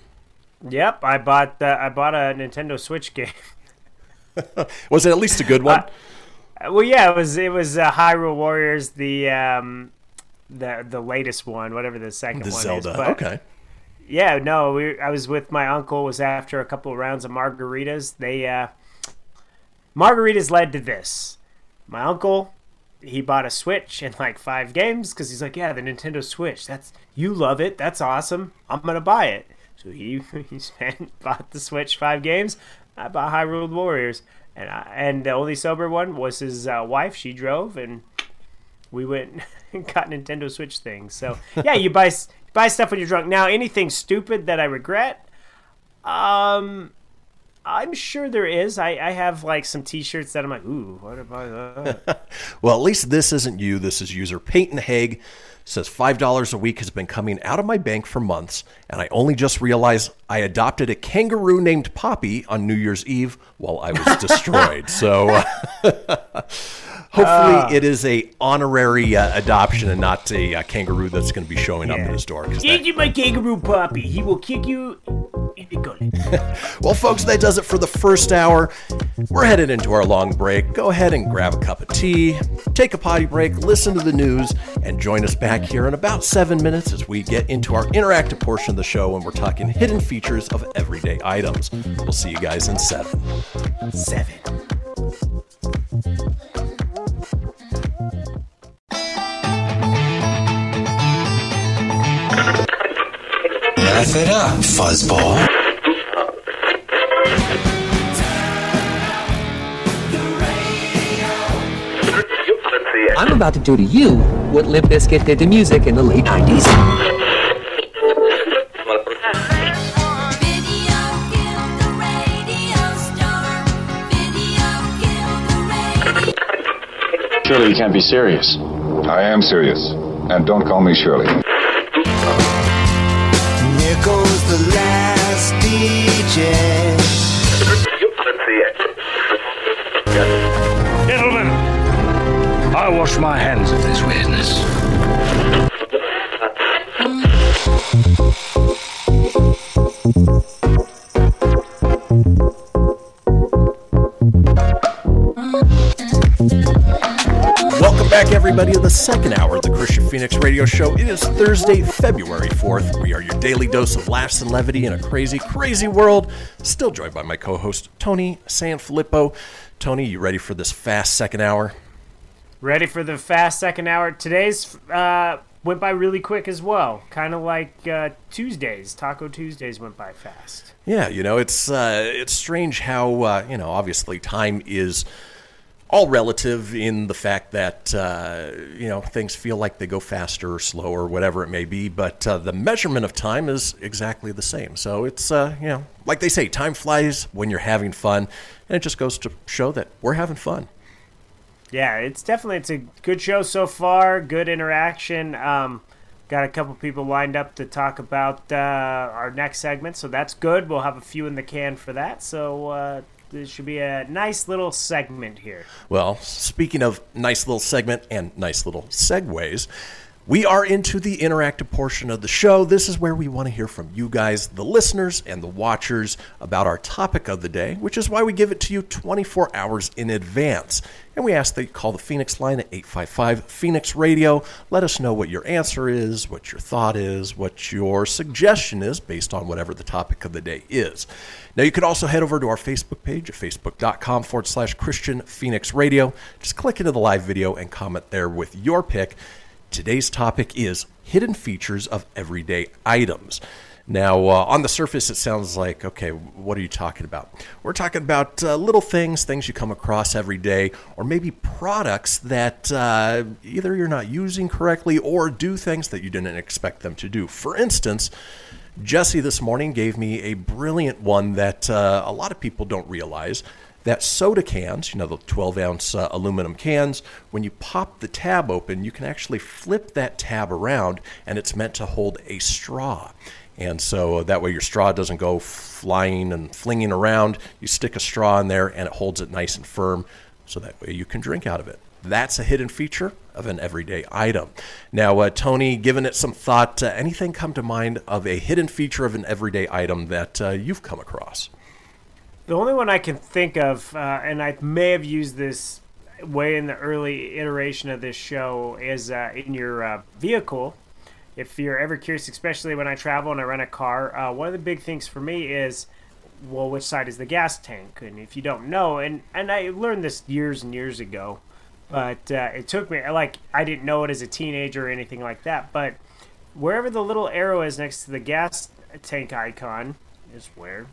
Yep, I bought uh, I bought a Nintendo Switch game. [laughs] Was it at least a good one? Uh, Well, yeah, it was it was uh, Hyrule Warriors, the um, the the latest one, whatever the second the one Zelda. is. But- okay. Yeah, no, we, I was with my uncle. Was after a couple of rounds of margaritas. They uh, margaritas led to this. My uncle, he bought a Switch and like five games because he's like, yeah, the Nintendo Switch. That's you love it. That's awesome. I'm gonna buy it. So he [laughs] he spent bought the Switch five games. I bought Hyrule Warriors, and I, and the only sober one was his uh, wife. She drove and we went [laughs] [laughs] got Nintendo Switch things. So yeah, you buy buy stuff when you're drunk. Now anything stupid that I regret, um, I'm sure there is. I, I have like some T-shirts that I'm like, ooh, what about that? [laughs] Well, at least this isn't you. This is user Peyton Haig. Says $5 a week has been coming out of my bank for months, and I only just realized I adopted a kangaroo named Poppy on New Year's Eve while I was destroyed. [laughs] so hopefully Ah. it is a honorary uh, adoption and not a uh, kangaroo that's going to be showing up at his door. 'cause that- Give you my kangaroo puppy. He will kick you in the gullet. [laughs] Well, folks, that does it for the first hour. We're headed into our long break. Go ahead and grab a cup of tea, take a potty break, listen to the news, and join us back here in about seven minutes as we get into our interactive portion of the show and we're talking hidden features of everyday items. We'll see you guys in seven. Seven. Laugh it up, fuzzball. I'm about to do to you what Limp Bizkit did to music in the late 90s. Video killed the radio star. Video killed the radio. Surely you can't be serious. I am serious. And don't call me Shirley. Here goes the last DJ. Gentlemen, I wash my hands of this weirdness. Welcome back, everybody, to the second hour of the Kristian Fenix Radio Show. It is Thursday, February 4th. We are your daily dose of laughs and levity in a crazy, crazy world. Still joined by my co host, Tony Sanfilippo. Tony, you ready for this fast second hour? Ready for the fast second hour? Today's uh, went by really quick as well. Kind of like uh, Tuesdays, Taco Tuesdays went by fast. Yeah, you know, it's uh, it's strange how uh, you know obviously time is all relative in the fact that uh, you know things feel like they go faster or slower, whatever it may be. But uh, the measurement of time is exactly the same. So it's uh, you know, like they say, time flies when you're having fun, and it just goes to show that we're having fun. Yeah, it's definitely it's a good show so far. Good interaction. Um, got a couple people lined up to talk about uh, our next segment, so that's good. We'll have a few in the can for that. So this should be a nice little segment here. Well, speaking of nice little segment and nice little segues, we are into the interactive portion of the show. This is where we want to hear from you guys, the listeners and the watchers, about our topic of the day, which is why we give it to you 24 hours in advance. And we ask that you call the Fenix line at 855 Fenix Radio. Let us know what your answer is, what your thought is, what your suggestion is based on whatever the topic of the day is. Now, you could also head over to our Facebook page at facebook.com forward slash Kristian Fenix Radio. Just click into the live video and comment there with your pick. Today's topic is hidden features of everyday items. Now, uh, on the surface, it sounds like, okay, what are you talking about? We're talking about uh, little things, things you come across every day, or maybe products that uh, either you're not using correctly or do things that you didn't expect them to do. For instance, Jesse this morning gave me a brilliant one that uh, a lot of people don't realize that soda cans, you know, the 12 ounce uh, aluminum cans, when you pop the tab open, you can actually flip that tab around and it's meant to hold a straw. And so that way your straw doesn't go flying and flinging around. You stick a straw in there and it holds it nice and firm so that way you can drink out of it. That's a hidden feature of an everyday item. Now, uh, Tony, given it some thought, uh, anything come to mind of a hidden feature of an everyday item that uh, you've come across? The only one I can think of, uh, and I may have used this way in the early iteration of this show, is uh, in your uh, vehicle. If you're ever curious, especially when I travel and I rent a car, one of the big things for me is, well, which side is the gas tank? And if you don't know, and and I learned this years and years ago, but uh, it took me like I didn't know it as a teenager or anything like that. But wherever the little arrow is next to the gas tank icon is where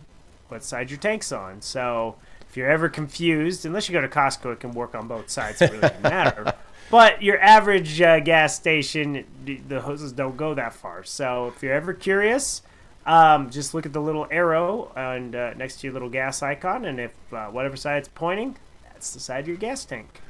what side your tank's on. So if you're ever confused, unless you go to Costco, it can work on both sides. It really doesn't matter. [laughs] But your average uh, gas station, the- hoses don't go that far. So if you're ever curious, um, just look at the little arrow and uh, next to your little gas icon, and if uh, whatever side it's pointing, that's the side of your gas tank.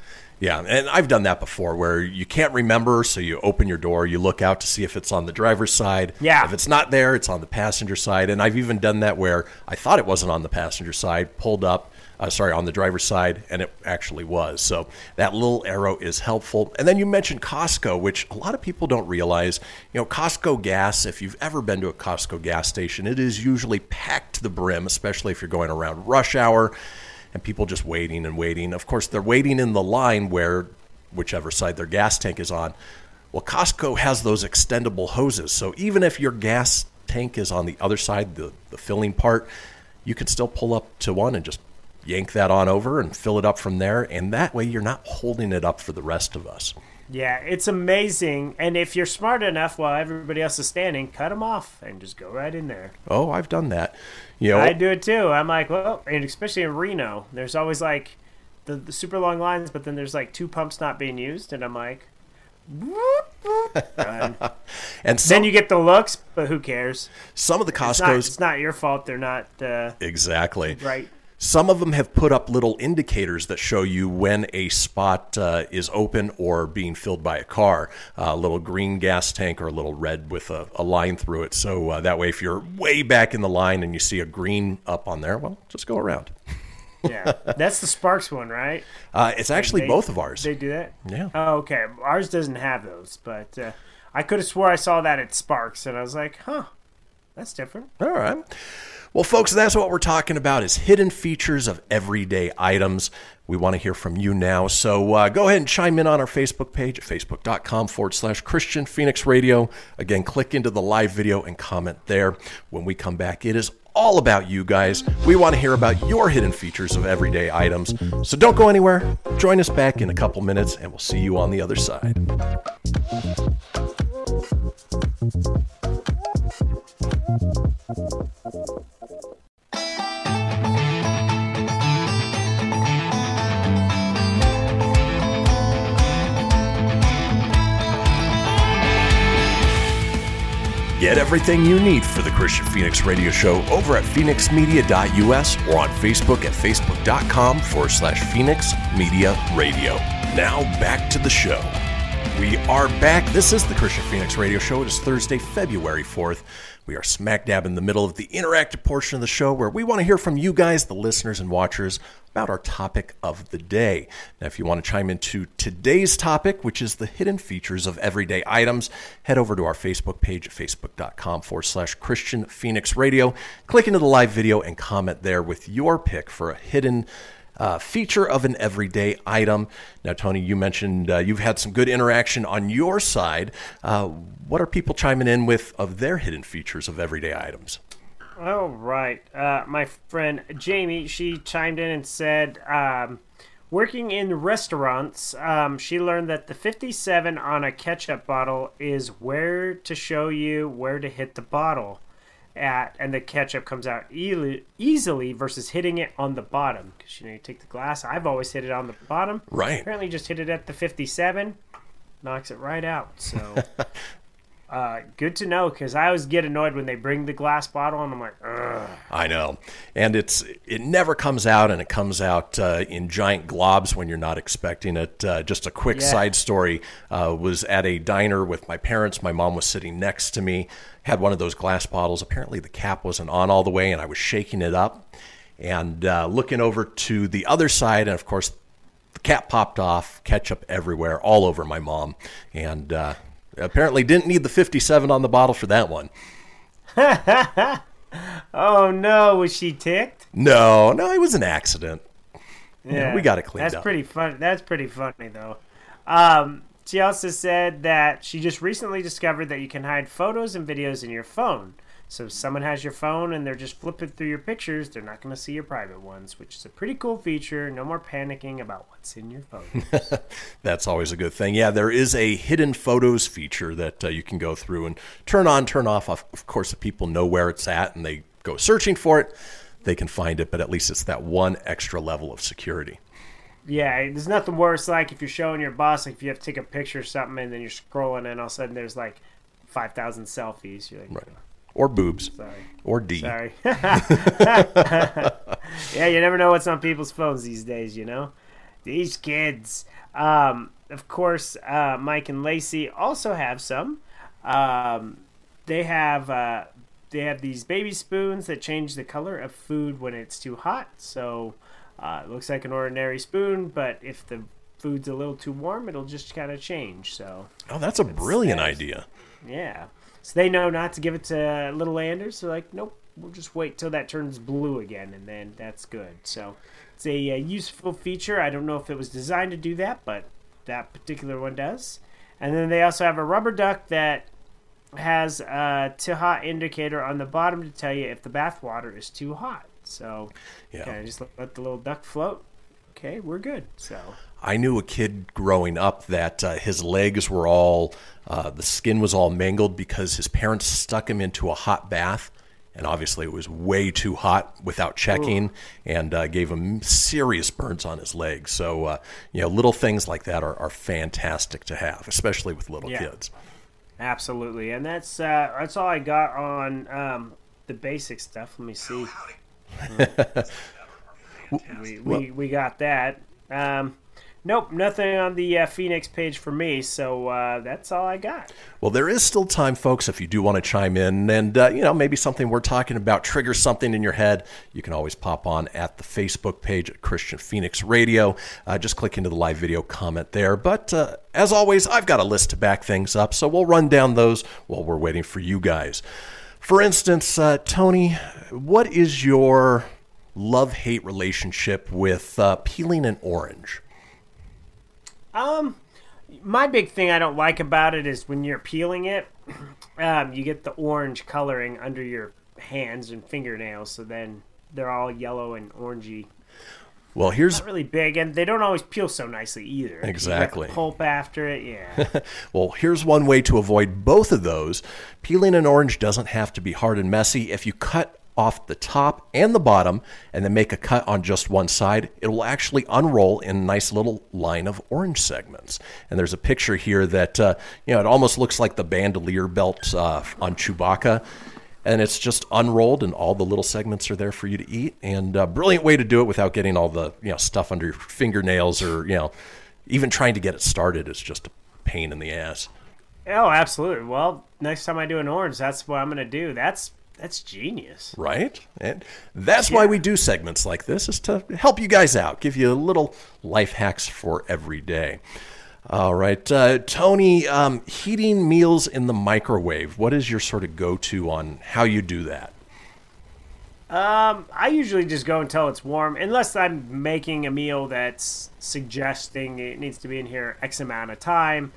Yeah, and I've done that before where you can't remember, so you open your door, you look out to see if it's on the driver's side. Yeah. If it's not there, it's on the passenger side. And I've even done that where I thought it wasn't on the passenger side, pulled up, uh, sorry, on the driver's side, and it actually was. So that little arrow is helpful. And then you mentioned Costco, which a lot of people don't realize. You know, Costco gas, if you've ever been to a Costco gas station, it is usually packed to the brim, especially if you're going around rush hour and people just waiting and waiting. Of course, they're waiting in the line where whichever side their gas tank is on. Well, Costco has those extendable hoses. So even if your gas tank is on the other side, the, the filling part, you can still pull up to one and just yank that on over and fill it up from there. And that way you're not holding it up for the rest of us. Yeah, it's amazing. And if you're smart enough while everybody else is standing, cut them off and just go right in there. Oh, I've done that. You know, I do it too. I'm like, well, and especially in Reno, there's always like the, the super long lines, but then there's like two pumps not being used, and I'm like, [laughs] and some, then you get the looks, but who cares? some of the It's not, Costco's it's not your fault. They're not uh, exactly right. Some of them have put up little indicators that show you when a spot uh, is open or being filled by a car. a little green gas tank or a little red with a, a line through it. So uh, that way, if you're way back in the line and you see a green up on there, well, just go around. [laughs] Yeah, that's the Sparks one, right? Uh, it's actually They- both of ours. They do that. Yeah. Oh, okay. Ours doesn't have those, but uh, I could have swore I saw that at Sparks, and I was like, huh, that's different. All right. Well, folks, that's what we're talking about is hidden features of everyday items. We want to hear from you now. So uh, go ahead and chime in on our Facebook page at facebook.com forward slash Kristian Fenix Radio. Again, click into the live video and comment there. When we come back, it is all about you guys. We want to hear about your hidden features of everyday items. So don't go anywhere. Join us back in a couple minutes, and we'll see you on the other side. Thank you. Get everything you need for the Kristian Fenix Radio Show over at fenixmedia.us or on Facebook at facebook.com forward slash Fenix Media Radio. Now back to the show. We are back. This is the Kristian Fenix Radio Show. It is Thursday, February 4th. We are smack dab in the middle of the interactive portion of the show where we want to hear from you guys, the listeners and watchers, about our topic of the day. Now, if you want to chime into today's topic, which is the hidden features of everyday items, head over to our Facebook page at facebook.com forward slash Kristian Fenix Radio. Click into the live video and comment there with your pick for a hidden uh, feature of an everyday item. Now, Tony, you mentioned uh, you've had some good interaction on your side. Uh, what are people chiming in with of their hidden features of everyday items? All right. Uh, my friend Jamie, she chimed in and said, um, working in restaurants, um, she learned that the 57 on a ketchup bottle is where to show you where to hit the bottle at, and the ketchup comes out easily, easily versus hitting it on the bottom. Because you know, you take the glass. I've always hit it on the bottom. Right. Apparently, just hit it at the 57, knocks it right out. So. [laughs] Uh, good to know because I always get annoyed when they bring the glass bottle and I'm like, Ugh. I know, and it's it never comes out, and it comes out uh, in giant globs when you're not expecting it. Uh, just a quick Yeah. side story: uh, was at a diner with my parents. My mom was sitting next to me, had one of those glass bottles. Apparently, the cap wasn't on all the way, and I was shaking it up and uh, looking over to the other side, and of course, the cap popped off, ketchup everywhere, all over my mom, and uh, apparently didn't need the 57 on the bottle for that one. [laughs] oh no, was she ticked? No, no, it was an accident. Yeah, we got it cleaned That's up. pretty fun. That's pretty funny though. Um, she also said that she just recently discovered that you can hide photos and videos in your phone. So if someone has your phone and they're just flipping through your pictures, they're not going to see your private ones, which is a pretty cool feature. No more panicking about what's in your phone. [laughs] That's always a good thing. Yeah, there is a hidden photos feature that uh, you can go through and turn on, turn off. Of course, if people know where it's at and they go searching for it, they can find it, but at least it's that one extra level of security. Yeah, there's nothing worse like if you're showing your boss, like if you have to take a picture or something, and then you're scrolling, and all of a sudden there's like five thousand selfies. You're like, Right. Or boobs. Sorry. Or D. Sorry. [laughs] [laughs] yeah, you never know what's on people's phones these days, you know? These kids. Um, of course, uh, Mike and Lacey also have some. Um, they have uh, they have these baby spoons that change the color of food when it's too hot. So uh, it looks like an ordinary spoon, but if the food's a little too warm, it'll just kind of change. So Oh, that's a brilliant nice. idea. yeah. So they know not to give it to little Anders. They're like, nope, we'll just wait till that turns blue again, and then that's good. So it's a, uh useful feature. I don't know if it was designed to do that, but that particular one does. And then they also have a rubber duck that has a too hot indicator on the bottom to tell you if the bath water is too hot. So Yeah. kind of just let, let the little duck float. Okay, we're good. So I knew a kid growing up that uh, his legs were all, uh, the skin was all mangled because his parents stuck him into a hot bath. And obviously, it was way too hot without checking and uh, gave him serious burns on his legs. So, uh, you know, little things like that are, are fantastic to have, especially with little Yeah. kids. Absolutely, and that's uh, that's all I got on um, the basic stuff. Let me see. [laughs] we, we, we got that. Um, nope, nothing on the uh, Fenix page for me. So uh, that's all I got. Well, there is still time, folks, if you do want to chime in and, uh, you know, maybe something we're talking about triggers something in your head, you can always pop on at the Facebook page at Kristian Fenix Radio. Uh, just click into the live video comment there. But uh, as always, I've got a list to back things up, so we'll run down those while we're waiting for you guys. For instance, uh, Tony, what is your love hate relationship with uh, peeling an orange? Um, my big thing I don't like about it is when you're peeling it, [clears throat] um, you get the orange coloring under your hands and fingernails. So then they're all yellow and orangey. Well, here's Not really big, and they don't always peel so nicely either. Exactly. pulp after it, yeah. [laughs] Well, here's one way to avoid both of those. Peeling an orange doesn't have to be hard and messy. If you cut off the top and the bottom and then make a cut on just one side, it will actually unroll in a nice little line of orange segments. And there's a picture here that, uh, you know, it almost looks like the bandolier belt uh, on Chewbacca. And it's just unrolled, and all the little segments are there for you to eat. And a brilliant way to do it without getting all the you know stuff under your fingernails, or you know, even trying to get it started is just a pain in the ass. Oh, absolutely. Well, next time I do an orange, that's what I'm going to do. That's that's genius. right? And that's why we do segments like this is to help you guys out, give you little life hacks for every day. All right, uh, Tony, um, heating meals in the microwave. What is your sort of go-to on how you do that? Um, I usually just go until it's warm, unless I'm making a meal that's suggesting it needs to be in here X amount of time.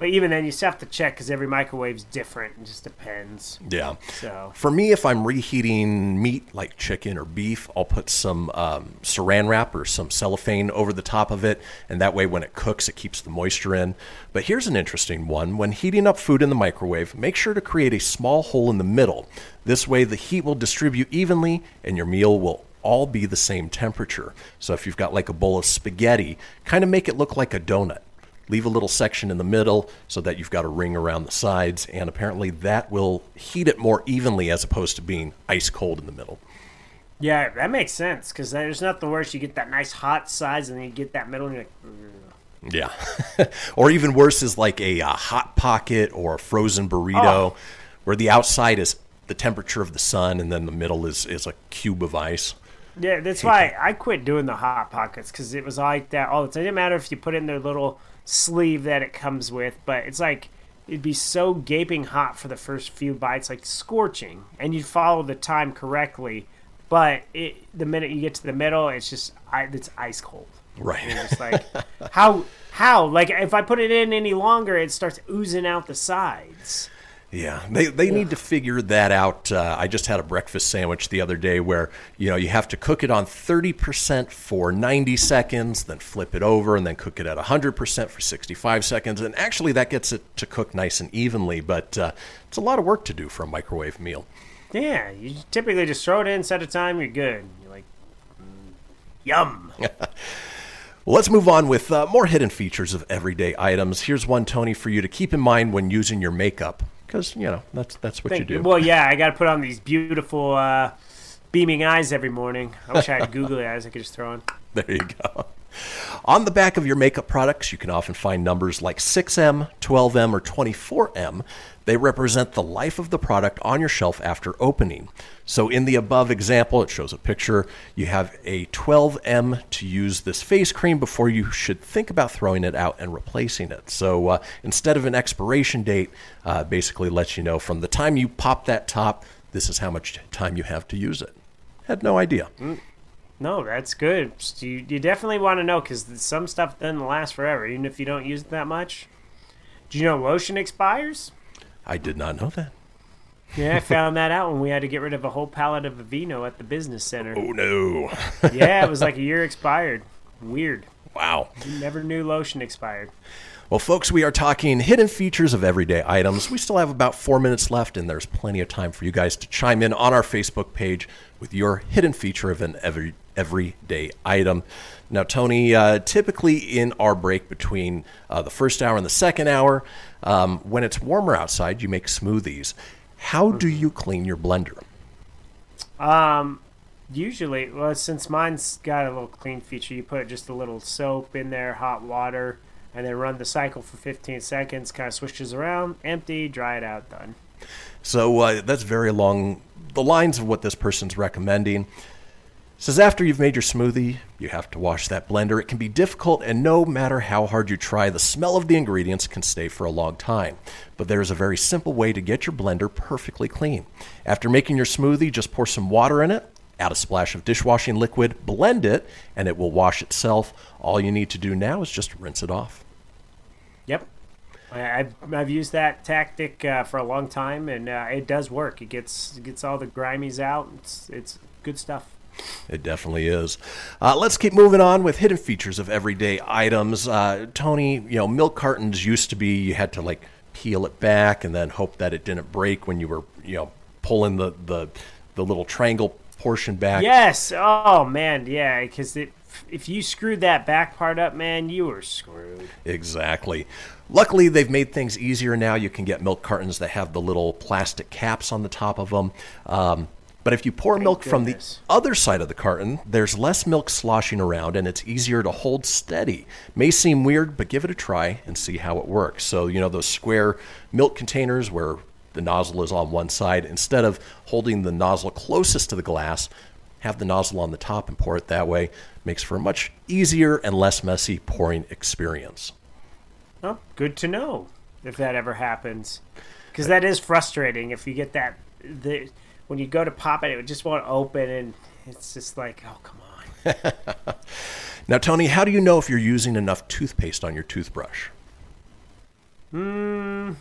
But even then, you still have to check because every microwave's different. It just depends. Yeah. So For me, if I'm reheating meat like chicken or beef, I'll put some um, saran wrap or some cellophane over the top of it, and that way when it cooks, it keeps the moisture in. But here's an interesting one. When heating up food in the microwave, make sure to create a small hole in the middle. This way, the heat will distribute evenly, and your meal will all be the same temperature. So if you've got like a bowl of spaghetti, kind of make it look like a donut. Leave a little section in the middle so that you've got a ring around the sides, and apparently that will heat it more evenly as opposed to being ice cold in the middle. yeah, that makes sense because there's nothing worse. You get that nice hot sides, and then you get that middle, and you're like, Yeah. [laughs] or even worse is like a, uh hot pocket or a frozen burrito Oh. where the outside is the temperature of the sun and then the middle is, is a cube of ice. Yeah, that's why I quit doing the hot pockets because it was like that all the time. It didn't matter if you put in their little sleeve that it comes with, but it's like it'd be so gaping hot for the first few bites, like scorching, and you'd follow the time correctly. But it, the minute you get to the middle, it's just it's ice cold. Right. And it's like how how like if I put it in any longer, it starts oozing out the sides. Yeah, they, they need to figure that out. Uh, I just had a breakfast sandwich the other day where you know you have to cook it on thirty percent for ninety seconds, then flip it over, and then cook it at hundred percent for sixty-five seconds. And actually, that gets it to cook nice and evenly. But uh, it's a lot of work to do for a microwave meal. Yeah, you typically just throw it in, set a time, you're good. You're like, mm, yum. Well, [laughs] let's move on with uh, more hidden features of everyday items. Here's one, Tony, for you to keep in mind when using your makeup, because you know that's that's what Thank you do. Well, yeah, I got to put on these beautiful uh, beaming eyes every morning. I wish I had [laughs] googly eyes I could just throw on. There you go. On the back of your makeup products, you can often find numbers like 6M, 12M, or 24M. They represent the life of the product on your shelf after opening. So, in the above example, it shows a picture. You have a 12M to use this face cream before you should think about throwing it out and replacing it. So, uh, instead of an expiration date, uh, basically lets you know from the time you pop that top, this is how much time you have to use it. Had no idea. No, that's good. You, you definitely want to know because some stuff doesn't last forever, even if you don't use it that much. Do you know lotion expires? I did not know that. Yeah, I [laughs] found that out when we had to get rid of a whole pallet of Aveeno at the business center. Oh, no. [laughs] yeah, it was like a year expired. Weird. Wow. You never knew lotion expired. Well, folks, we are talking hidden features of everyday items. We still have about four minutes left, and there's plenty of time for you guys to chime in on our Facebook page with your hidden feature of an every, everyday item. Now, Tony, uh, typically in our break between uh, the first hour and the second hour, um, when it's warmer outside, you make smoothies. How do you clean your blender? Um, usually, well, since mine's got a little clean feature, you put just a little soap in there, hot water, and then run the cycle for 15 seconds. Kind of swishes around, empty, dry it out, done. So uh, that's very long the lines of what this person's recommending. Says after you've made your smoothie, you have to wash that blender. It can be difficult, and no matter how hard you try, the smell of the ingredients can stay for a long time. But there is a very simple way to get your blender perfectly clean. After making your smoothie, just pour some water in it, add a splash of dishwashing liquid, blend it, and it will wash itself. All you need to do now is just rinse it off. Yep. I've, I've used that tactic uh, for a long time, and uh, it does work. It gets it gets all the grimies out. It's it's good stuff. It definitely is. Uh, let's keep moving on with hidden features of everyday items. Uh, Tony, you know, milk cartons used to be you had to like peel it back and then hope that it didn't break when you were, you know, pulling the the, the little triangle portion back. Yes. Oh man, yeah. Because if you screwed that back part up, man, you were screwed. Exactly. Luckily, they've made things easier now. You can get milk cartons that have the little plastic caps on the top of them. Um, but if you pour milk from the other side of the carton, there's less milk sloshing around and it's easier to hold steady. May seem weird, but give it a try and see how it works. So, you know, those square milk containers where the nozzle is on one side, instead of holding the nozzle closest to the glass, have the nozzle on the top and pour it that way. Makes for a much easier and less messy pouring experience. Oh, good to know if that ever happens. Because that is frustrating if you get that. The, when you go to pop it, it just won't open, and it's just like, oh, come on. [laughs] Now, Tony, how do you know if you're using enough toothpaste on your toothbrush? Hmm.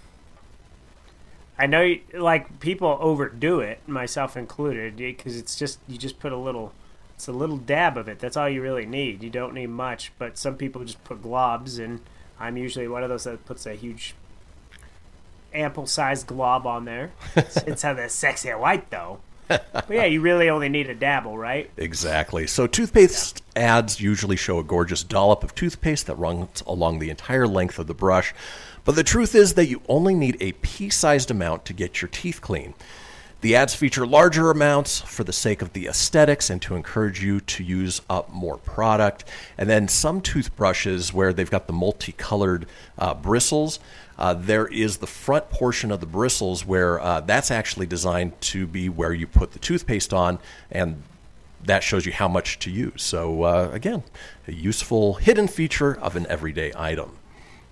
I know, you- like, people overdo it, myself included, because it's just, you just put a little. It's a little dab of it. That's all you really need. You don't need much. But some people just put globs, and I'm usually one of those that puts a huge, ample sized glob on there. [laughs] it's, how the sexy white though. But yeah, you really only need a dabble, right? Exactly. So, toothpaste ads usually show a gorgeous dollop of toothpaste that runs along the entire length of the brush. But the truth is that you only need a pea sized amount to get your teeth clean. The ads feature larger amounts for the sake of the aesthetics and to encourage you to use up more product. And then some toothbrushes where they've got the multicolored uh, bristles, uh, there is the front portion of the bristles where uh, that's actually designed to be where you put the toothpaste on, and that shows you how much to use. So, uh, again, a useful hidden feature of an everyday item.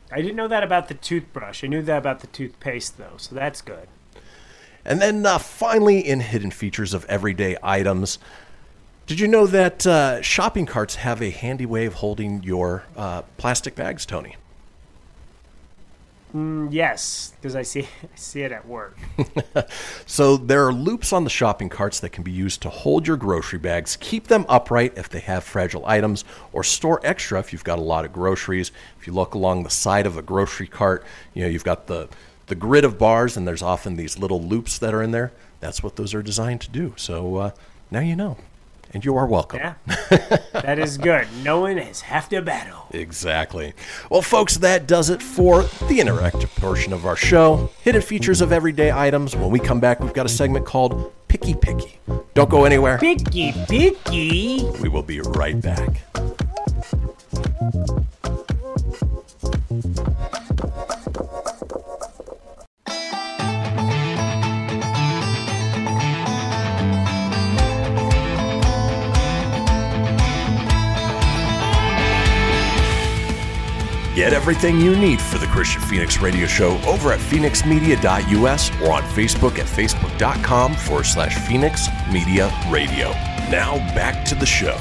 I didn't know that about the toothbrush. I knew that about the toothpaste though, so that's good. And then uh, finally, in hidden features of everyday items, did you know that uh, shopping carts have a handy way of holding your uh, plastic bags, Tony? Mm, yes, because I see [laughs] I see it at work. [laughs] So there are loops on the shopping carts that can be used to hold your grocery bags, keep them upright if they have fragile items, or store extra if you've got a lot of groceries. If you look along the side of a grocery cart, you know you've got the the grid of bars, and there's often these little loops that are in there. That's what those are designed to do. So uh, now you know, and you are welcome. Yeah, [laughs] that is good. No one has half to battle. Exactly. Well, folks, that does it for the interactive portion of our show. Hidden features of everyday items. When we come back, we've got a segment called Picky Picky. Don't go anywhere. Picky, picky. We will be right back. Get everything you need for the Kristian Fenix Radio Show over at fenixmedia.us or on Facebook at facebook.com forward slash Fenix Media Radio. Now back to the show.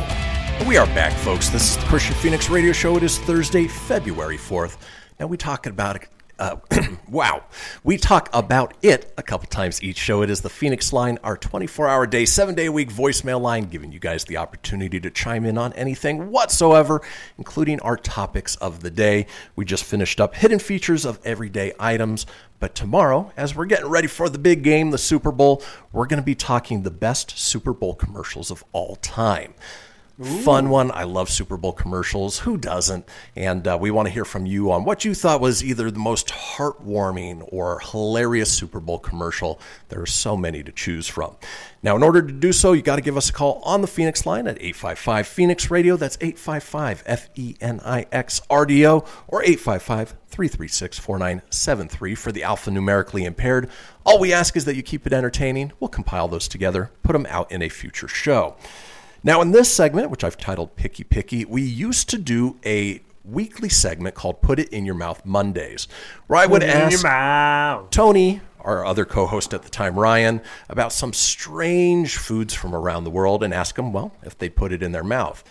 We are back, folks. This is the Kristian Fenix Radio Show. It is Thursday, February 4th. Now we talking about uh, [clears throat] wow. We talk about it a couple times each show. It is the Fenix line, our 24 hour day, seven day a week voicemail line, giving you guys the opportunity to chime in on anything whatsoever, including our topics of the day. We just finished up hidden features of everyday items. But tomorrow, as we're getting ready for the big game, the Super Bowl, we're going to be talking the best Super Bowl commercials of all time. Fun one. I love Super Bowl commercials. Who doesn't? And uh, we want to hear from you on what you thought was either the most heartwarming or hilarious Super Bowl commercial. There are so many to choose from. Now, in order to do so, you got to give us a call on the Fenix line at 855 Fenix Radio. That's 855 F E N I X R D O or 855 336 4973 for the alphanumerically impaired. All we ask is that you keep it entertaining. We'll compile those together, put them out in a future show. Now, in this segment, which I've titled Picky Picky, we used to do a weekly segment called Put It in Your Mouth Mondays, where I would Put it in your ask. Tony, our other co host at the time, Ryan, about some strange foods from around the world and ask them, well, if they put it in their mouth.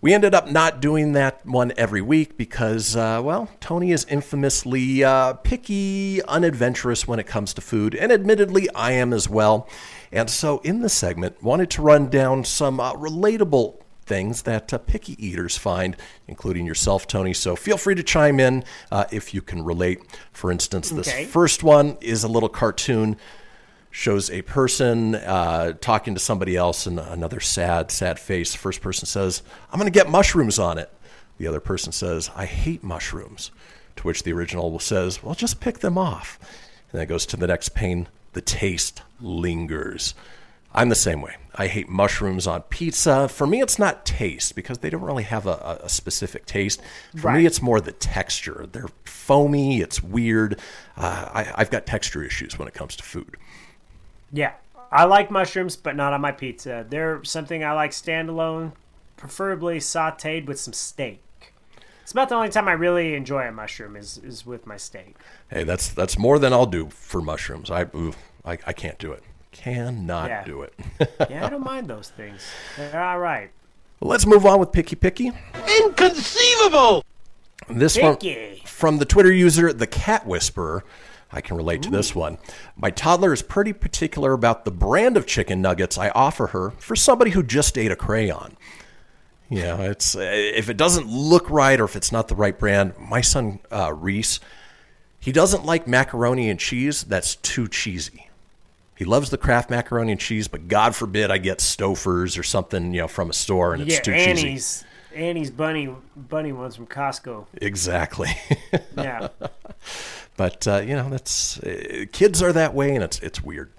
We ended up not doing that one every week because, uh, well, Tony is infamously uh, picky, unadventurous when it comes to food, and admittedly, I am as well. And so, in this segment, wanted to run down some uh, relatable things that uh, picky eaters find, including yourself, Tony. So feel free to chime in uh, if you can relate. For instance, this Okay. first one is a little cartoon shows a person uh, talking to somebody else and another sad, sad face. The first person says, I'm going to get mushrooms on it. The other person says, I hate mushrooms. To which the original says, Well, just pick them off. And then it goes to the next pane. The taste lingers. I'm the same way. I hate mushrooms on pizza. For me, it's not taste because they don't really have a, a- specific taste. For me, it's more the texture. They're foamy. It's weird. Uh, I, I've got texture issues when it comes to food. Yeah, I like mushrooms, but not on my pizza. They're something I like standalone, preferably sautéed with some steak. It's about the only time I really enjoy a mushroom is is with my steak. Hey, that's that's more than I'll do for mushrooms. I ooh, I, I can't do it. Cannot Yeah. do it. [laughs] Yeah, I don't mind those [laughs] things. They're all right. Let's move on with Picky Picky. Inconceivable! This one from the Twitter user the Cat Whisperer. I can relate to this one. My toddler is pretty particular about the brand of chicken nuggets I offer her for somebody who just ate a crayon. You know, it's if it doesn't look right or if it's not the right brand. My son uh, Reese, he doesn't like macaroni and cheese that's too cheesy. He loves the Kraft macaroni and cheese, but God forbid I get Stouffer's or something, you know, from a store and it's get too cheesy. Annie's Annie's bunny bunny ones from Costco. Exactly. Yeah. [laughs] But uh, you know, that's uh, kids are that way, and it's it's weird.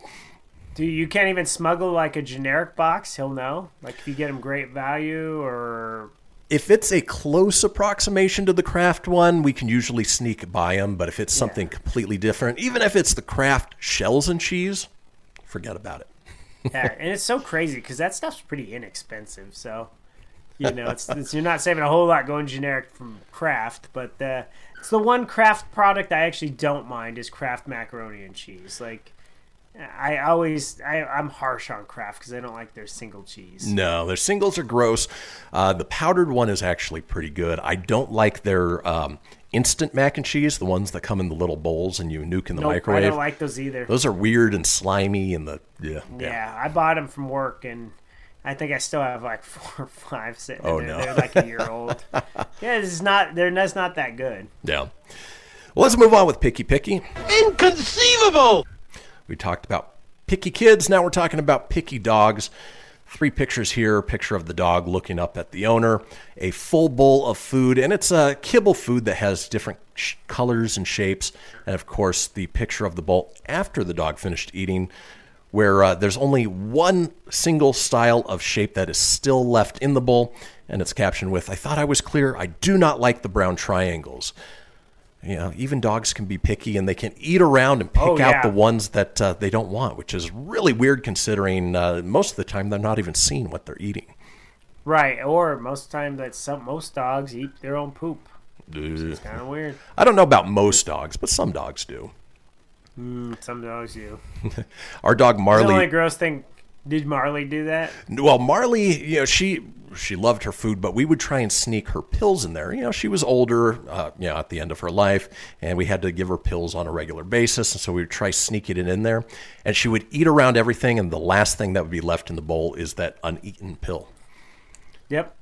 Do you can't even smuggle like a generic box? He'll know. Like if you get him great value or If it's a close approximation to the Kraft one, we can usually sneak by them. But if it's something completely different, even if it's the Kraft shells and cheese, forget about it. yeah, and it's so crazy because that stuff's pretty inexpensive. So, you know, it's, it's you're not saving a whole lot going generic from Kraft, but uh, it's the one Kraft product I actually don't mind is Kraft macaroni and cheese. Like, I always I, I'm harsh on Kraft because I don't like their single cheese. No, their singles are gross. Uh, the powdered one is actually pretty good. I don't like their um, instant mac and cheese, the ones that come in the little bowls and you nuke in the Nope, I don't like those either. Those are weird and slimy, and the yeah, Yeah, I bought them from work, and I think I still have like [laughs] four or five sitting. Oh, there. no. They're like a year old. [laughs] yeah, this is not. They're that's not that good. yeah. Well, let's move on with Picky Picky. Inconceivable! We talked about picky kids. Now we're talking about picky dogs. Three pictures here picture of the dog looking up at the owner, a full bowl of food, and it's a kibble food that has different sh- colors and shapes. And of course, the picture of the bowl after the dog finished eating, where uh, there's only one single style of shape that is still left in the bowl. And it's captioned with, I thought I was clear. I do not like the brown triangles. You know, even dogs can be picky and they can eat around and pick Oh, yeah. out the ones that uh, they don't want, which is really weird considering uh, most of the time they're not even seeing what they're eating. Right, or most time that some most dogs eat their own poop. It's kind of weird. I don't know about most dogs, but some dogs do. Mm, some dogs do. [laughs] Our dog Marley. The only gross thing. Did Marley do that? well, Marley, you know, she she loved her food, but we would try and sneak her pills in there. You know, she was older, uh, you know, at the end of her life, and we had to give her pills on a regular basis, and so we would try sneaking it in there, and she would eat around everything, and the last thing that would be left in the bowl is that uneaten pill. Yep.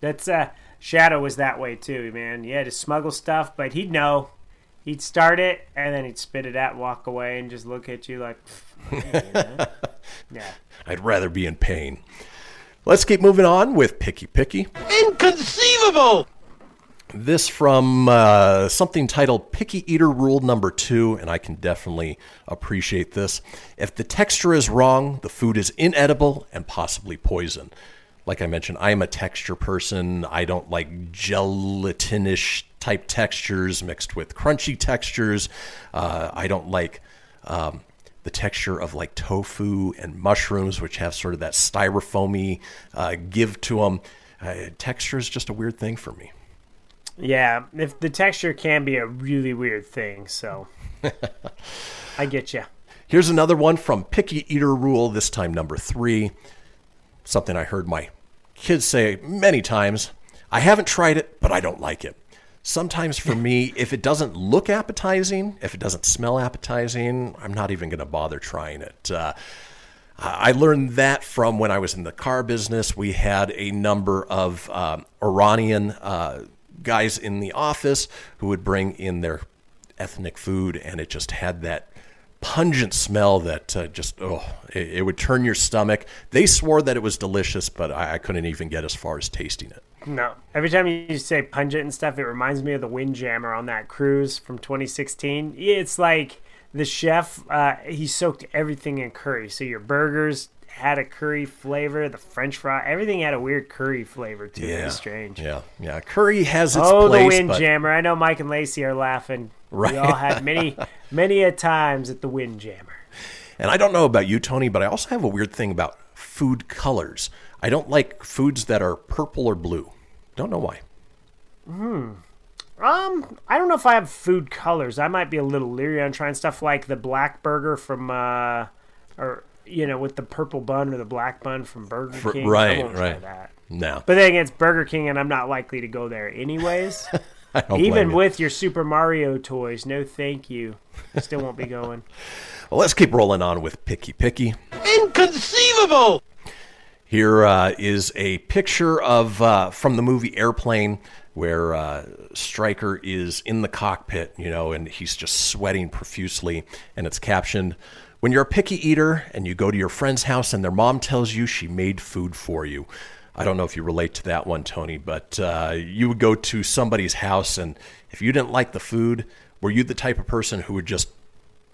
That's uh Shadow was that way too, man. You had to smuggle stuff, but he'd know. He'd start it and then he'd spit it out, walk away, and just look at you like, "Pff, I ain't doing that." yeah. I'd rather be in pain. Let's keep moving on with Picky Picky. Inconceivable! This from uh, something titled Picky Eater Rule Number Two, and I can definitely appreciate this. If the texture is wrong, the food is inedible and possibly poison. Like I mentioned, I am a texture person. I don't like gelatinish type textures mixed with crunchy textures. Uh, I don't like um, the texture of like tofu and mushrooms, which have sort of that styrofoamy uh, give to them. Uh, texture is just a weird thing for me. Yeah, if the texture can be a really weird thing, so [laughs] I get you. Here's another one from Picky Eater Rule, this time number three. Something I heard my kids say many times. I haven't tried it, but I don't like it. Sometimes for me, if it doesn't look appetizing, if it doesn't smell appetizing, I'm not even going to bother trying it. Uh, I learned that from when I was in the car business. We had a number of um, Iranian uh, guys in the office who would bring in their ethnic food, and it just had that pungent smell that uh, just oh, it, it would turn your stomach. They swore that it was delicious, but I, I couldn't even get as far as tasting it. No. Every time you say pungent and stuff, it reminds me of the Windjammer on that cruise from 2016. It's like the chef, uh, he soaked everything in curry. So your burgers had a curry flavor, the French fry, everything had a weird curry flavor to it. It Yeah, was strange. Yeah, yeah. Curry has its oh, place, the but Windjammer. I know Mike and Lacey are laughing. Right. We all had many, [laughs] many a times at the Windjammer. And I don't know about you, Tony, but I also have a weird thing about food colors. I don't like foods that are purple or blue. Don't know why. Hmm. Um, I don't know if I have food colors. I might be a little leery on trying stuff like the black burger from, uh, or you know, with the purple bun or the black bun from Burger For- King. Right, right. that. No. But then again, it's Burger King, and I'm not likely to go there anyways. [laughs] I don't blame Even you. with your Super Mario toys, no, thank you. Still won't be going. [laughs] Well, let's keep rolling on with Picky Picky. Inconceivable! Here uh, is a picture of uh, from the movie Airplane, where uh, Striker is in the cockpit, you know, and he's just sweating profusely, and it's captioned. When you're a picky eater and you go to your friend's house and their mom tells you she made food for you. I don't know if you relate to that one, Tony, but uh, you would go to somebody's house and if you didn't like the food, were you the type of person who would just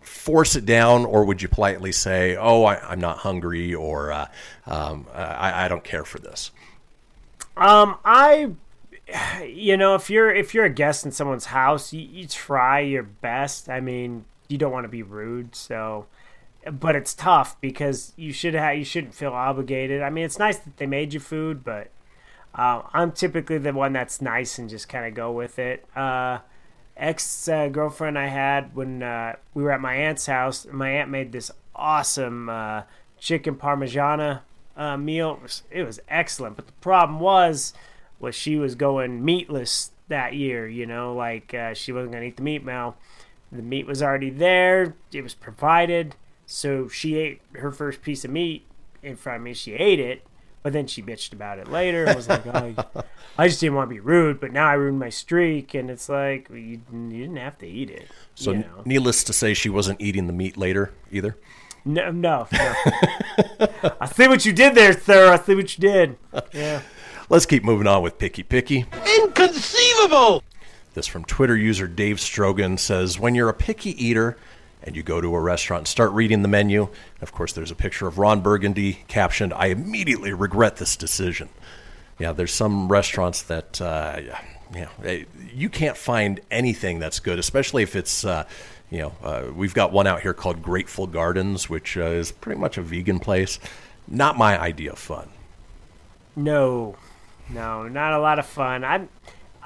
force it down, or would you politely say, "Oh, I, I'm not hungry," or uh, um, I, "I don't care for this"? Um, I, you know, if you're if you're a guest in someone's house, you, you try your best. I mean, you don't want to be rude, so, but it's tough because you should have you shouldn't feel obligated. I mean, it's nice that they made you food, but uh, I'm typically the one that's nice and just kind of go with it. Uh, ex uh, girlfriend I had when uh, we were at my aunt's house. My aunt made this awesome uh, chicken parmigiana uh, meal. It was, it was excellent, but the problem was, was she was going meatless that year. You know, like uh, she wasn't gonna eat the meat now. The meat was already there. It was provided, so she ate her first piece of meat in front of me. She ate it, but then she bitched about it later and was like, oh, [laughs] I just didn't want to be rude, but now I ruined my streak. And it's like, well, you, you didn't have to eat it. So, you know? needless to say, she wasn't eating the meat later either. No, no, no. [laughs] I see what you did there, sir. I see what you did. Yeah. Let's keep moving on with Picky Picky. Inconceivable! This from Twitter user Dave Strogan says, When you're a picky eater and you go to a restaurant and start reading the menu, of course, there's a picture of Ron Burgundy captioned, I immediately regret this decision. Yeah, there's some restaurants that, uh, yeah, you can't find anything that's good, especially if it's, uh, you know, uh, we've got one out here called Great Full Gardens, which uh, is pretty much a vegan place. Not my idea of fun. No, no, not a lot of fun. I'm,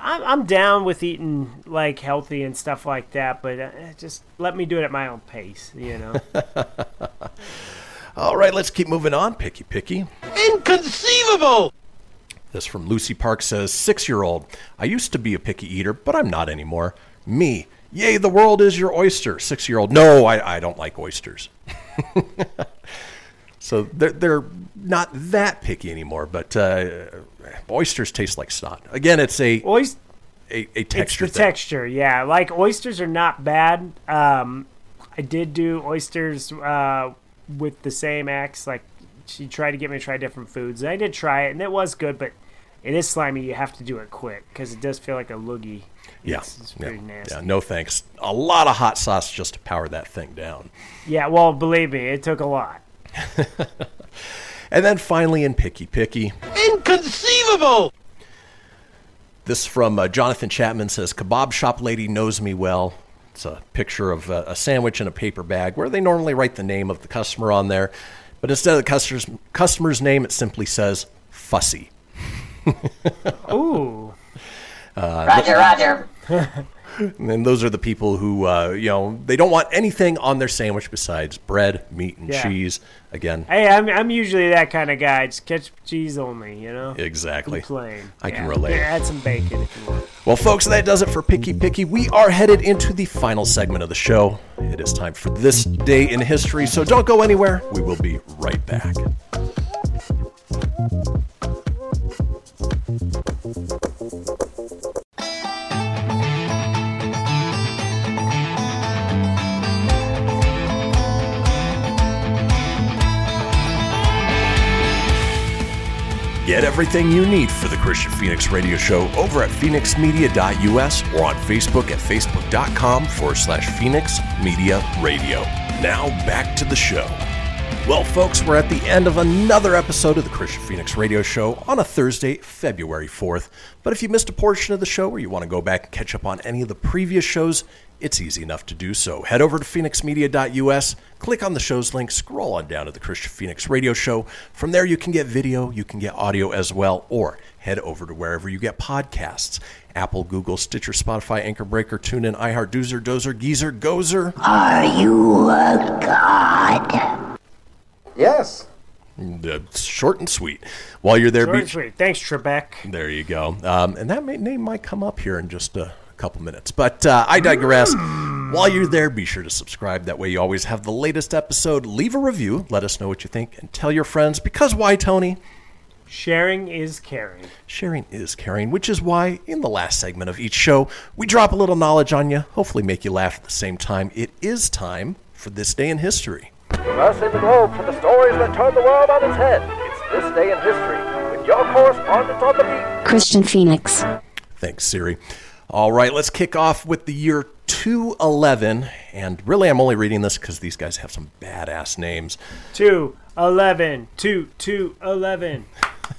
I'm, I'm down with eating like healthy and stuff like that, but uh, just let me do it at my own pace. You know. [laughs] All right, let's keep moving on. Picky, picky. Inconceivable! This from Lucy Park says, six year old. I used to be a picky eater, but I'm not anymore. Me. Yay, the world is your oyster. Six year old. No, I, I don't like oysters. [laughs] so they're, they're not that picky anymore, but uh, oysters taste like snot. Again, it's a, Oyster. a, a texture it's the thing. texture, yeah. Like oysters are not bad. Um, I did do oysters uh, with the same ex. Like she tried to get me to try different foods, and I did try it, and it was good. But it is slimy. You have to do it quick because it does feel like a loogie. yeah. it's, it's yeah. yeah, no thanks. A lot of hot sauce just to power that thing down. Yeah, well, believe me, it took a lot. [laughs] And then finally in Picky Picky, Inconceivable! This from uh, Jonathan Chapman says, Kebab shop lady knows me well. It's a picture of uh, a sandwich in a paper bag where they normally write the name of the customer on there. But instead of the customer's, customer's name, it simply says fussy. [laughs] Ooh. Uh, Roger, Roger. [laughs] [laughs] And those are the people who, uh, you know, they don't want anything on their sandwich besides bread, meat, and Yeah. cheese. Again, Hey, I'm I'm usually that kind of guy. Just ketchup, cheese only. You know. Exactly. Plain. I can relate. Yeah, add some bacon if you want. Well, folks, that does it for Picky Picky. We are headed into the final segment of the show. It is time for this day in history, so don't go anywhere. We will be right back. Get everything you need for the Kristian Fenix Radio Show over at fenixmedia.us or on Facebook at facebook.com forward slash Fenix Media Radio. Now back to the show. Well, folks, we're at the end of another episode of the Kristian Fenix Radio Show on a Thursday, February 4th. But if you missed a portion of the show or you want to go back and catch up on any of the previous shows, it's easy enough to do so. Head over to fenixmedia.us, click on the show's link, scroll on down to the Kristian Fenix Radio Show. From there, you can get video, you can get audio as well, or head over to wherever you get podcasts Apple, Google, Stitcher, Spotify, Anchor Breaker, TuneIn, iHeart, Doozer, Dozer, Geezer, Gozer. Are you a god? Yes. Uh, short and sweet. While you're there, Short be- and sweet. Thanks, Trebek. There you go. Um, and that may, name might come up here in just a couple minutes. But uh, I digress. While you're there, be sure to subscribe. That way you always have the latest episode. Leave a review. Let us know what you think. And tell your friends. Because why, Tony? Sharing is caring. Sharing is caring, which is why in the last segment of each show, we drop a little knowledge on you, hopefully make you laugh at the same time. It is time for This Day in History. Reversing the globe for the stories that turn the world on its head. It's this day in history with your correspondent on the beat. Kristian Fenix. Thanks, Siri. All right, let's kick off with the year 211. And really, I'm only reading this because these guys have some badass names. 2 11. 2 2 11.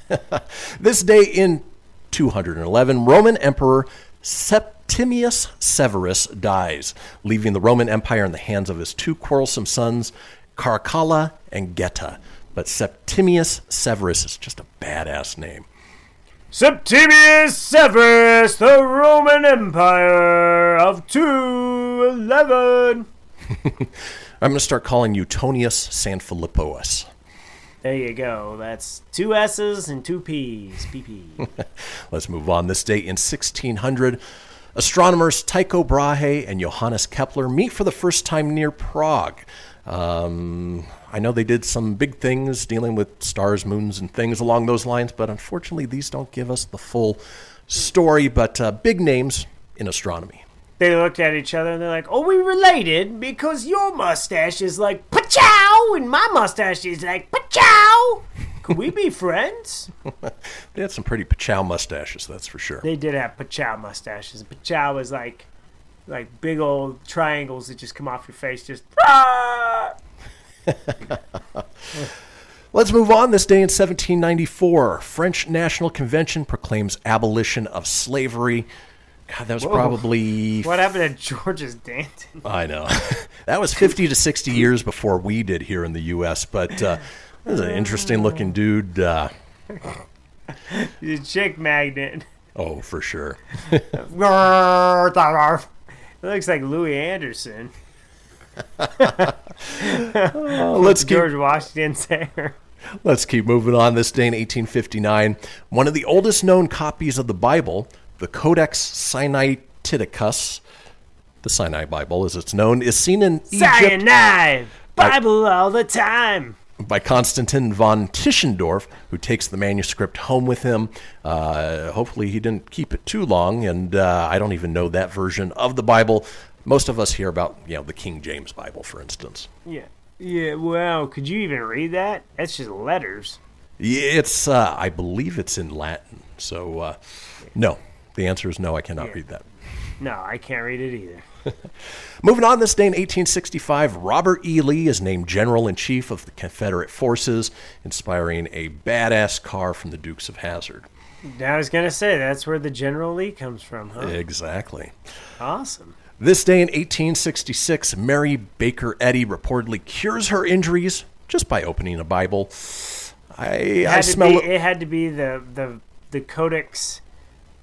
[laughs] This day in 211, Roman Emperor Septimius Severus dies, leaving the Roman Empire in the hands of his two quarrelsome sons, Caracalla and Geta. But Septimius Severus is just a badass name. Septimius Severus, the Roman Empire of 211. [laughs] I'm going to start calling you Tonius Sanphilippous. There you go. That's two S's and two P's. PP. [laughs] Let's move on. This day in 1600, astronomers Tycho Brahe and Johannes Kepler meet for the first time near Prague. Um, I know they did some big things dealing with stars, moons, and things along those lines, but unfortunately, these don't give us the full story. But uh, big names in astronomy. they looked at each other and they're like, "Oh, we related because your mustache is like pachow and my mustache is like pachow. Could we be friends?" [laughs] They had some pretty pachow mustaches, that's for sure. They did have pachow mustaches. Pachow is like, like big old triangles that just come off your face. Just ah! [laughs] Let's move on. This day in 1794, French National Convention proclaims abolition of slavery. God, that was Whoa. probably What happened to George's Danton? [laughs] I know. [laughs] that was 50 to 60 years before we did here in the U.S., but uh, this is an interesting looking dude. Uh, He's a chick magnet. oh, for sure. it looks like Louie Anderson. Uh, let's keep- George Washington's hair. Let's keep moving on. This day in 1859, one of the oldest known copies of the Bible, the Codex Sinaiticus, the Sinai Bible as it's known, is seen in Egypt Cyanide! Bible all the time. by Konstantin von Tischendorf, who takes the manuscript home with him. Uh, hopefully, he didn't keep it too long, and uh, I don't even know that version of the Bible. Most of us hear about, you know, the King James Bible, for instance. Yeah. Yeah, Well, Could you even read that? That's just letters. Yeah, It's, uh, I believe it's in Latin. So, uh, no. The answer is no, I cannot read that. No, I can't read it either. [laughs] Moving on, this day in 1865, Robert E. Lee is named General in Chief of the Confederate Forces, inspiring a badass car from the Dukes of Hazzard. I was going to say, that's where the General Lee comes from, huh? Exactly. Awesome. This day in 1866, Mary Baker Eddy reportedly cures her injuries just by opening a Bible. I, It I smell be, it. it had to be the, the, the Codex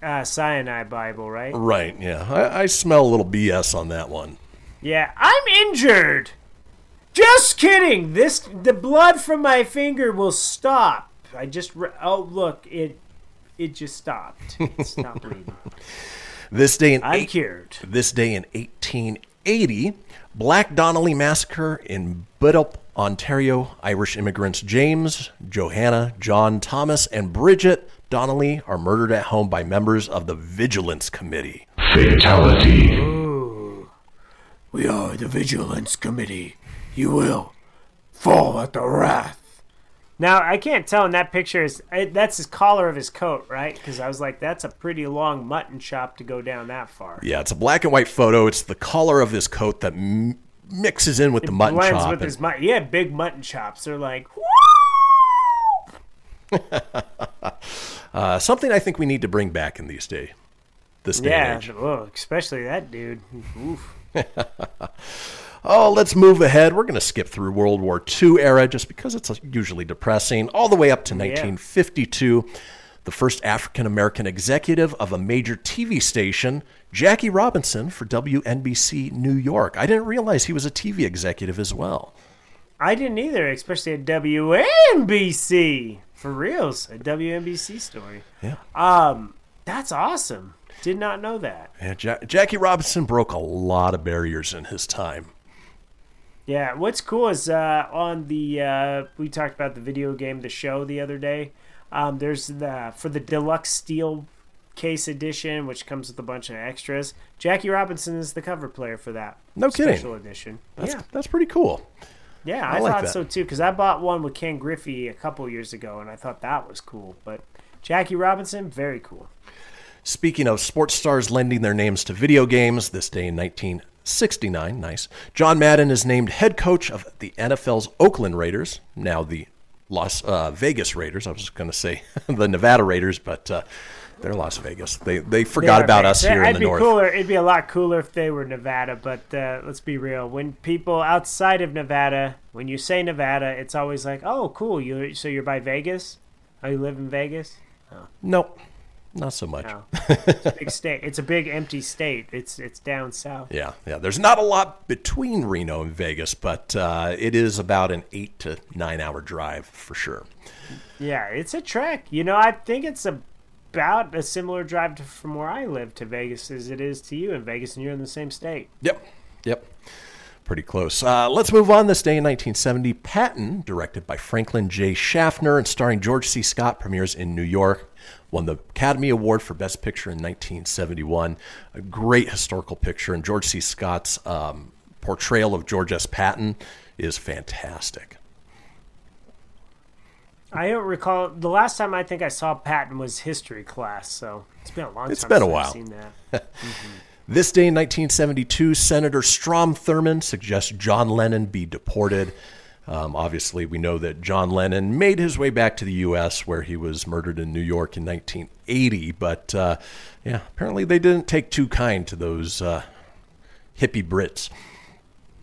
uh, Sinai Bible, right? Right, yeah. I, I smell a little BS on that one. Yeah, I'm injured. Just kidding. This the blood from my finger will stop. I just re- oh look it it just stopped. It stopped bleeding. [laughs] This day in I'm eight- cured. This day in 1880, Black Donnelly massacre in Biddulph, Ontario. Irish immigrants James, Johanna, John, Thomas, and Bridget Donnelly are murdered at home by members of the Vigilance Committee. Fatality. We are the Vigilance Committee. You will fall at the wrath Now I can't tell in that picture is that's his collar of his coat, right? Because I was like, that's a pretty long mutton chop to go down that far. Yeah, it's a black and white photo. It's the color of his coat that m- mixes in with the mutton Blends chop. with and- his mutton. Had big mutton chops. They're like, [laughs] uh, something I think we need to bring back in these days. This day yeah, and age. especially that dude. [laughs] Oh, let's move ahead. We're going to skip through World War II era just because it's usually depressing, all the way up to 1952. The first African American executive of a major TV station, Jackie Robinson for WNBC New York. I didn't realize he was a TV executive as well. I didn't either, especially at WNBC. For reals, a WNBC story. Yeah. Um, that's awesome. Did not know that. Yeah, ja- Jackie Robinson broke a lot of barriers in his time. Yeah, what's cool is uh, on the uh, we talked about the video game, the show the other day. Um, there's the for the deluxe steel case edition, which comes with a bunch of extras. Jackie Robinson is the cover player for that. No kidding. Special edition. That's, yeah, that's pretty cool. yeah, I I, like thought that. so too because I bought one with Ken Griffey a couple years ago, and I thought that was cool. But Jackie Robinson, very cool. Speaking of sports stars lending their names to video games, this day in 1969, nice, John Madden is named head coach of the NFL's Oakland Raiders, now the Las uh, Vegas Raiders. I was going to say [laughs] the Nevada Raiders, but uh, they're Las Vegas. They they forgot They about big. us here I'd in the be north. Cooler. It'd be a lot cooler if they were Nevada, but uh, let's be real. When people outside of Nevada, when you say Nevada, it's always like, "Oh, cool. You so you're by Vegas? Oh, you live in Vegas? Oh, Nope, not so much. no. [laughs] it's a big state. It's a big empty state. It's it's down south. Yeah, yeah. There's not a lot between Reno and Vegas, but uh, it is about an eight to nine hour drive for sure. Yeah, it's a trek. You know, I think it's about a similar drive to, from where I live to Vegas as it is to you in Vegas, and you're in the same state. Yep. Yep. Pretty close. Uh, let's move on. This day in 1970, Patton, directed by Franklin J. Schaffner and starring George C. Scott, premieres in New York. Won the Academy Award for Best Picture in 1971. A great historical picture, and George C. Scott's um, portrayal of George S. Patton is fantastic. I don't recall the last time I think I saw Patton was history class, so it's been a long It's time. been a while. I've seen that. [laughs] This day in 1972, Senator Strom Thurmond suggests John Lennon be deported. Um, obviously, we know that John Lennon made his way back to the U.S., where he was murdered in New York in 1980. But uh, yeah, apparently they didn't take too kind to those uh, hippie Brits.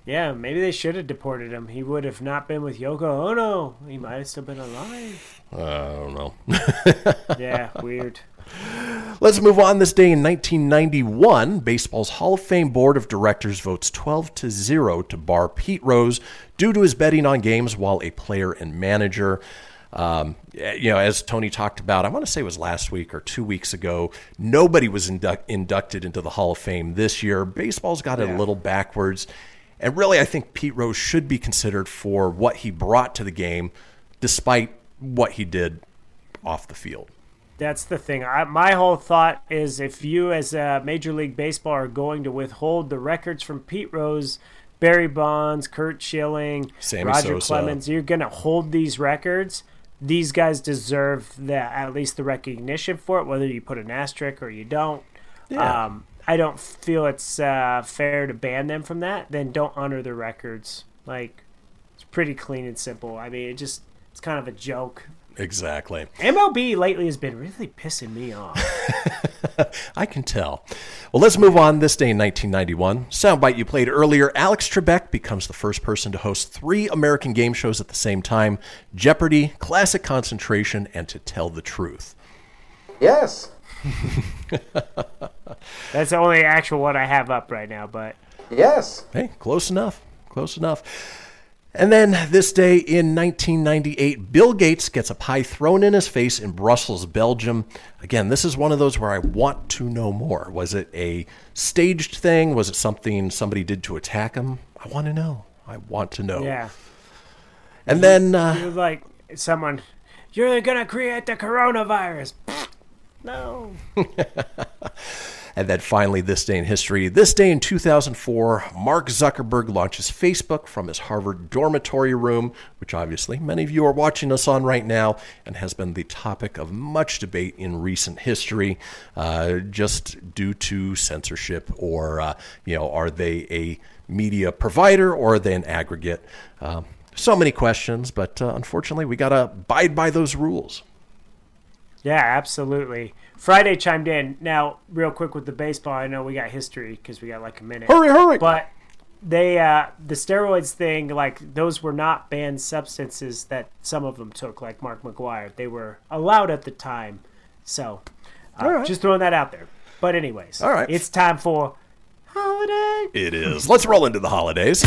Yeah, maybe they should have deported him. He would have not been with Yoko Ono. He might have still been alive. I don't know. [laughs] Yeah, weird. Let's move on. This day in 1991, baseball's Hall of Fame Board of Directors votes 12 to 0 to bar Pete Rose due to his betting on games while a player and manager. Um, you know, as Tony talked about, I want to say it was last week or two weeks ago, nobody was induct- inducted into the Hall of Fame this year. Baseball's got it a little backwards. And really, I think Pete Rose should be considered for what he brought to the game, despite what he did off the field. That's the thing. I, my whole thought is if you, as a Major League Baseball, are going to withhold the records from Pete Rose, Barry Bonds, Curt Schilling, Sammy Roger Sosa. Clemens, you're going to hold these records. These guys deserve the at least the recognition for it, whether you put an asterisk or you don't. Yeah. Um, I don't feel it's uh, fair to ban them from that. Then don't honor the records. Like it's pretty clean and simple. I mean, it just it's kind of a joke. Exactly. MLB lately has been really pissing me off. [laughs] I can tell. Well, let's move on. This day in 1991, soundbite you played earlier. Alex Trebek becomes the first person to host three American game shows at the same time: Jeopardy, Classic Concentration, and To Tell the Truth. Yes. [laughs] That's the only actual one I have up right now, but Yes. Hey, close enough. Close enough. And then this day in 1998, Bill Gates gets a pie thrown in his face in Brussels, Belgium. Again, this is one of those where I want to know more. Was it a staged thing? Was it something somebody did to attack him? I want to know. I want to know. yeah. And then uh, You're like someone, you're gonna create the coronavirus. [laughs] no. [laughs] And then finally, this day in history. This day in 2004, Mark Zuckerberg launches Facebook from his Harvard dormitory room, which obviously many of you are watching us on right now, and has been the topic of much debate in recent history, uh, just due to censorship or, uh, you know, are they a media provider or are they an aggregate? Um, so many questions, but uh, unfortunately, we got to abide by those rules. Yeah, absolutely. Friday chimed in. Now, real quick with the baseball, I know we got history because we got like a minute. Hurry, hurry! But they, uh, the steroids thing, like those were not banned substances that some of them took, like Mark McGwire. They were allowed at the time. So, uh, right. just throwing that out there. But anyways, All right. it's time for holiday. It is. Let's roll into the holidays,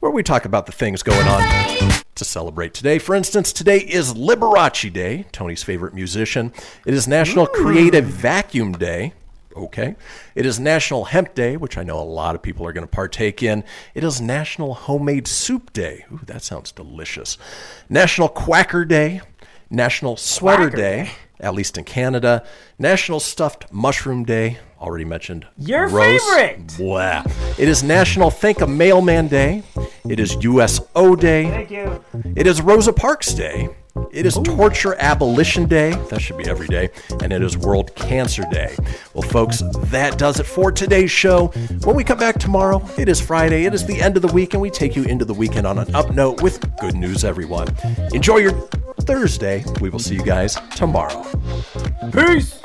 where we talk about the things going on to celebrate today. For instance, today is Liberace Day, Tony's favorite musician. It is National hmm. Creative Vacuum Day. Okay. It is National Hemp Day, which I know a lot of people are going to partake in. It is National Homemade Soup Day. Ooh, that sounds delicious. National Quacker Day. National Sweater Quacker Day. At least in Canada. National Stuffed Mushroom Day. Already mentioned. Your Gross. favorite. Blah. It is National Thank a Mailman Day. It is USO Day. Thank you. It is Rosa Parks Day. It is Torture Abolition Day. That should be every day. And it is World Cancer Day. Well, folks, that does it for today's show. When we come back tomorrow, it is Friday. It is the end of the week, and we take you into the weekend on an up note with good news, everyone. Enjoy your Thursday. We will see you guys tomorrow. Peace.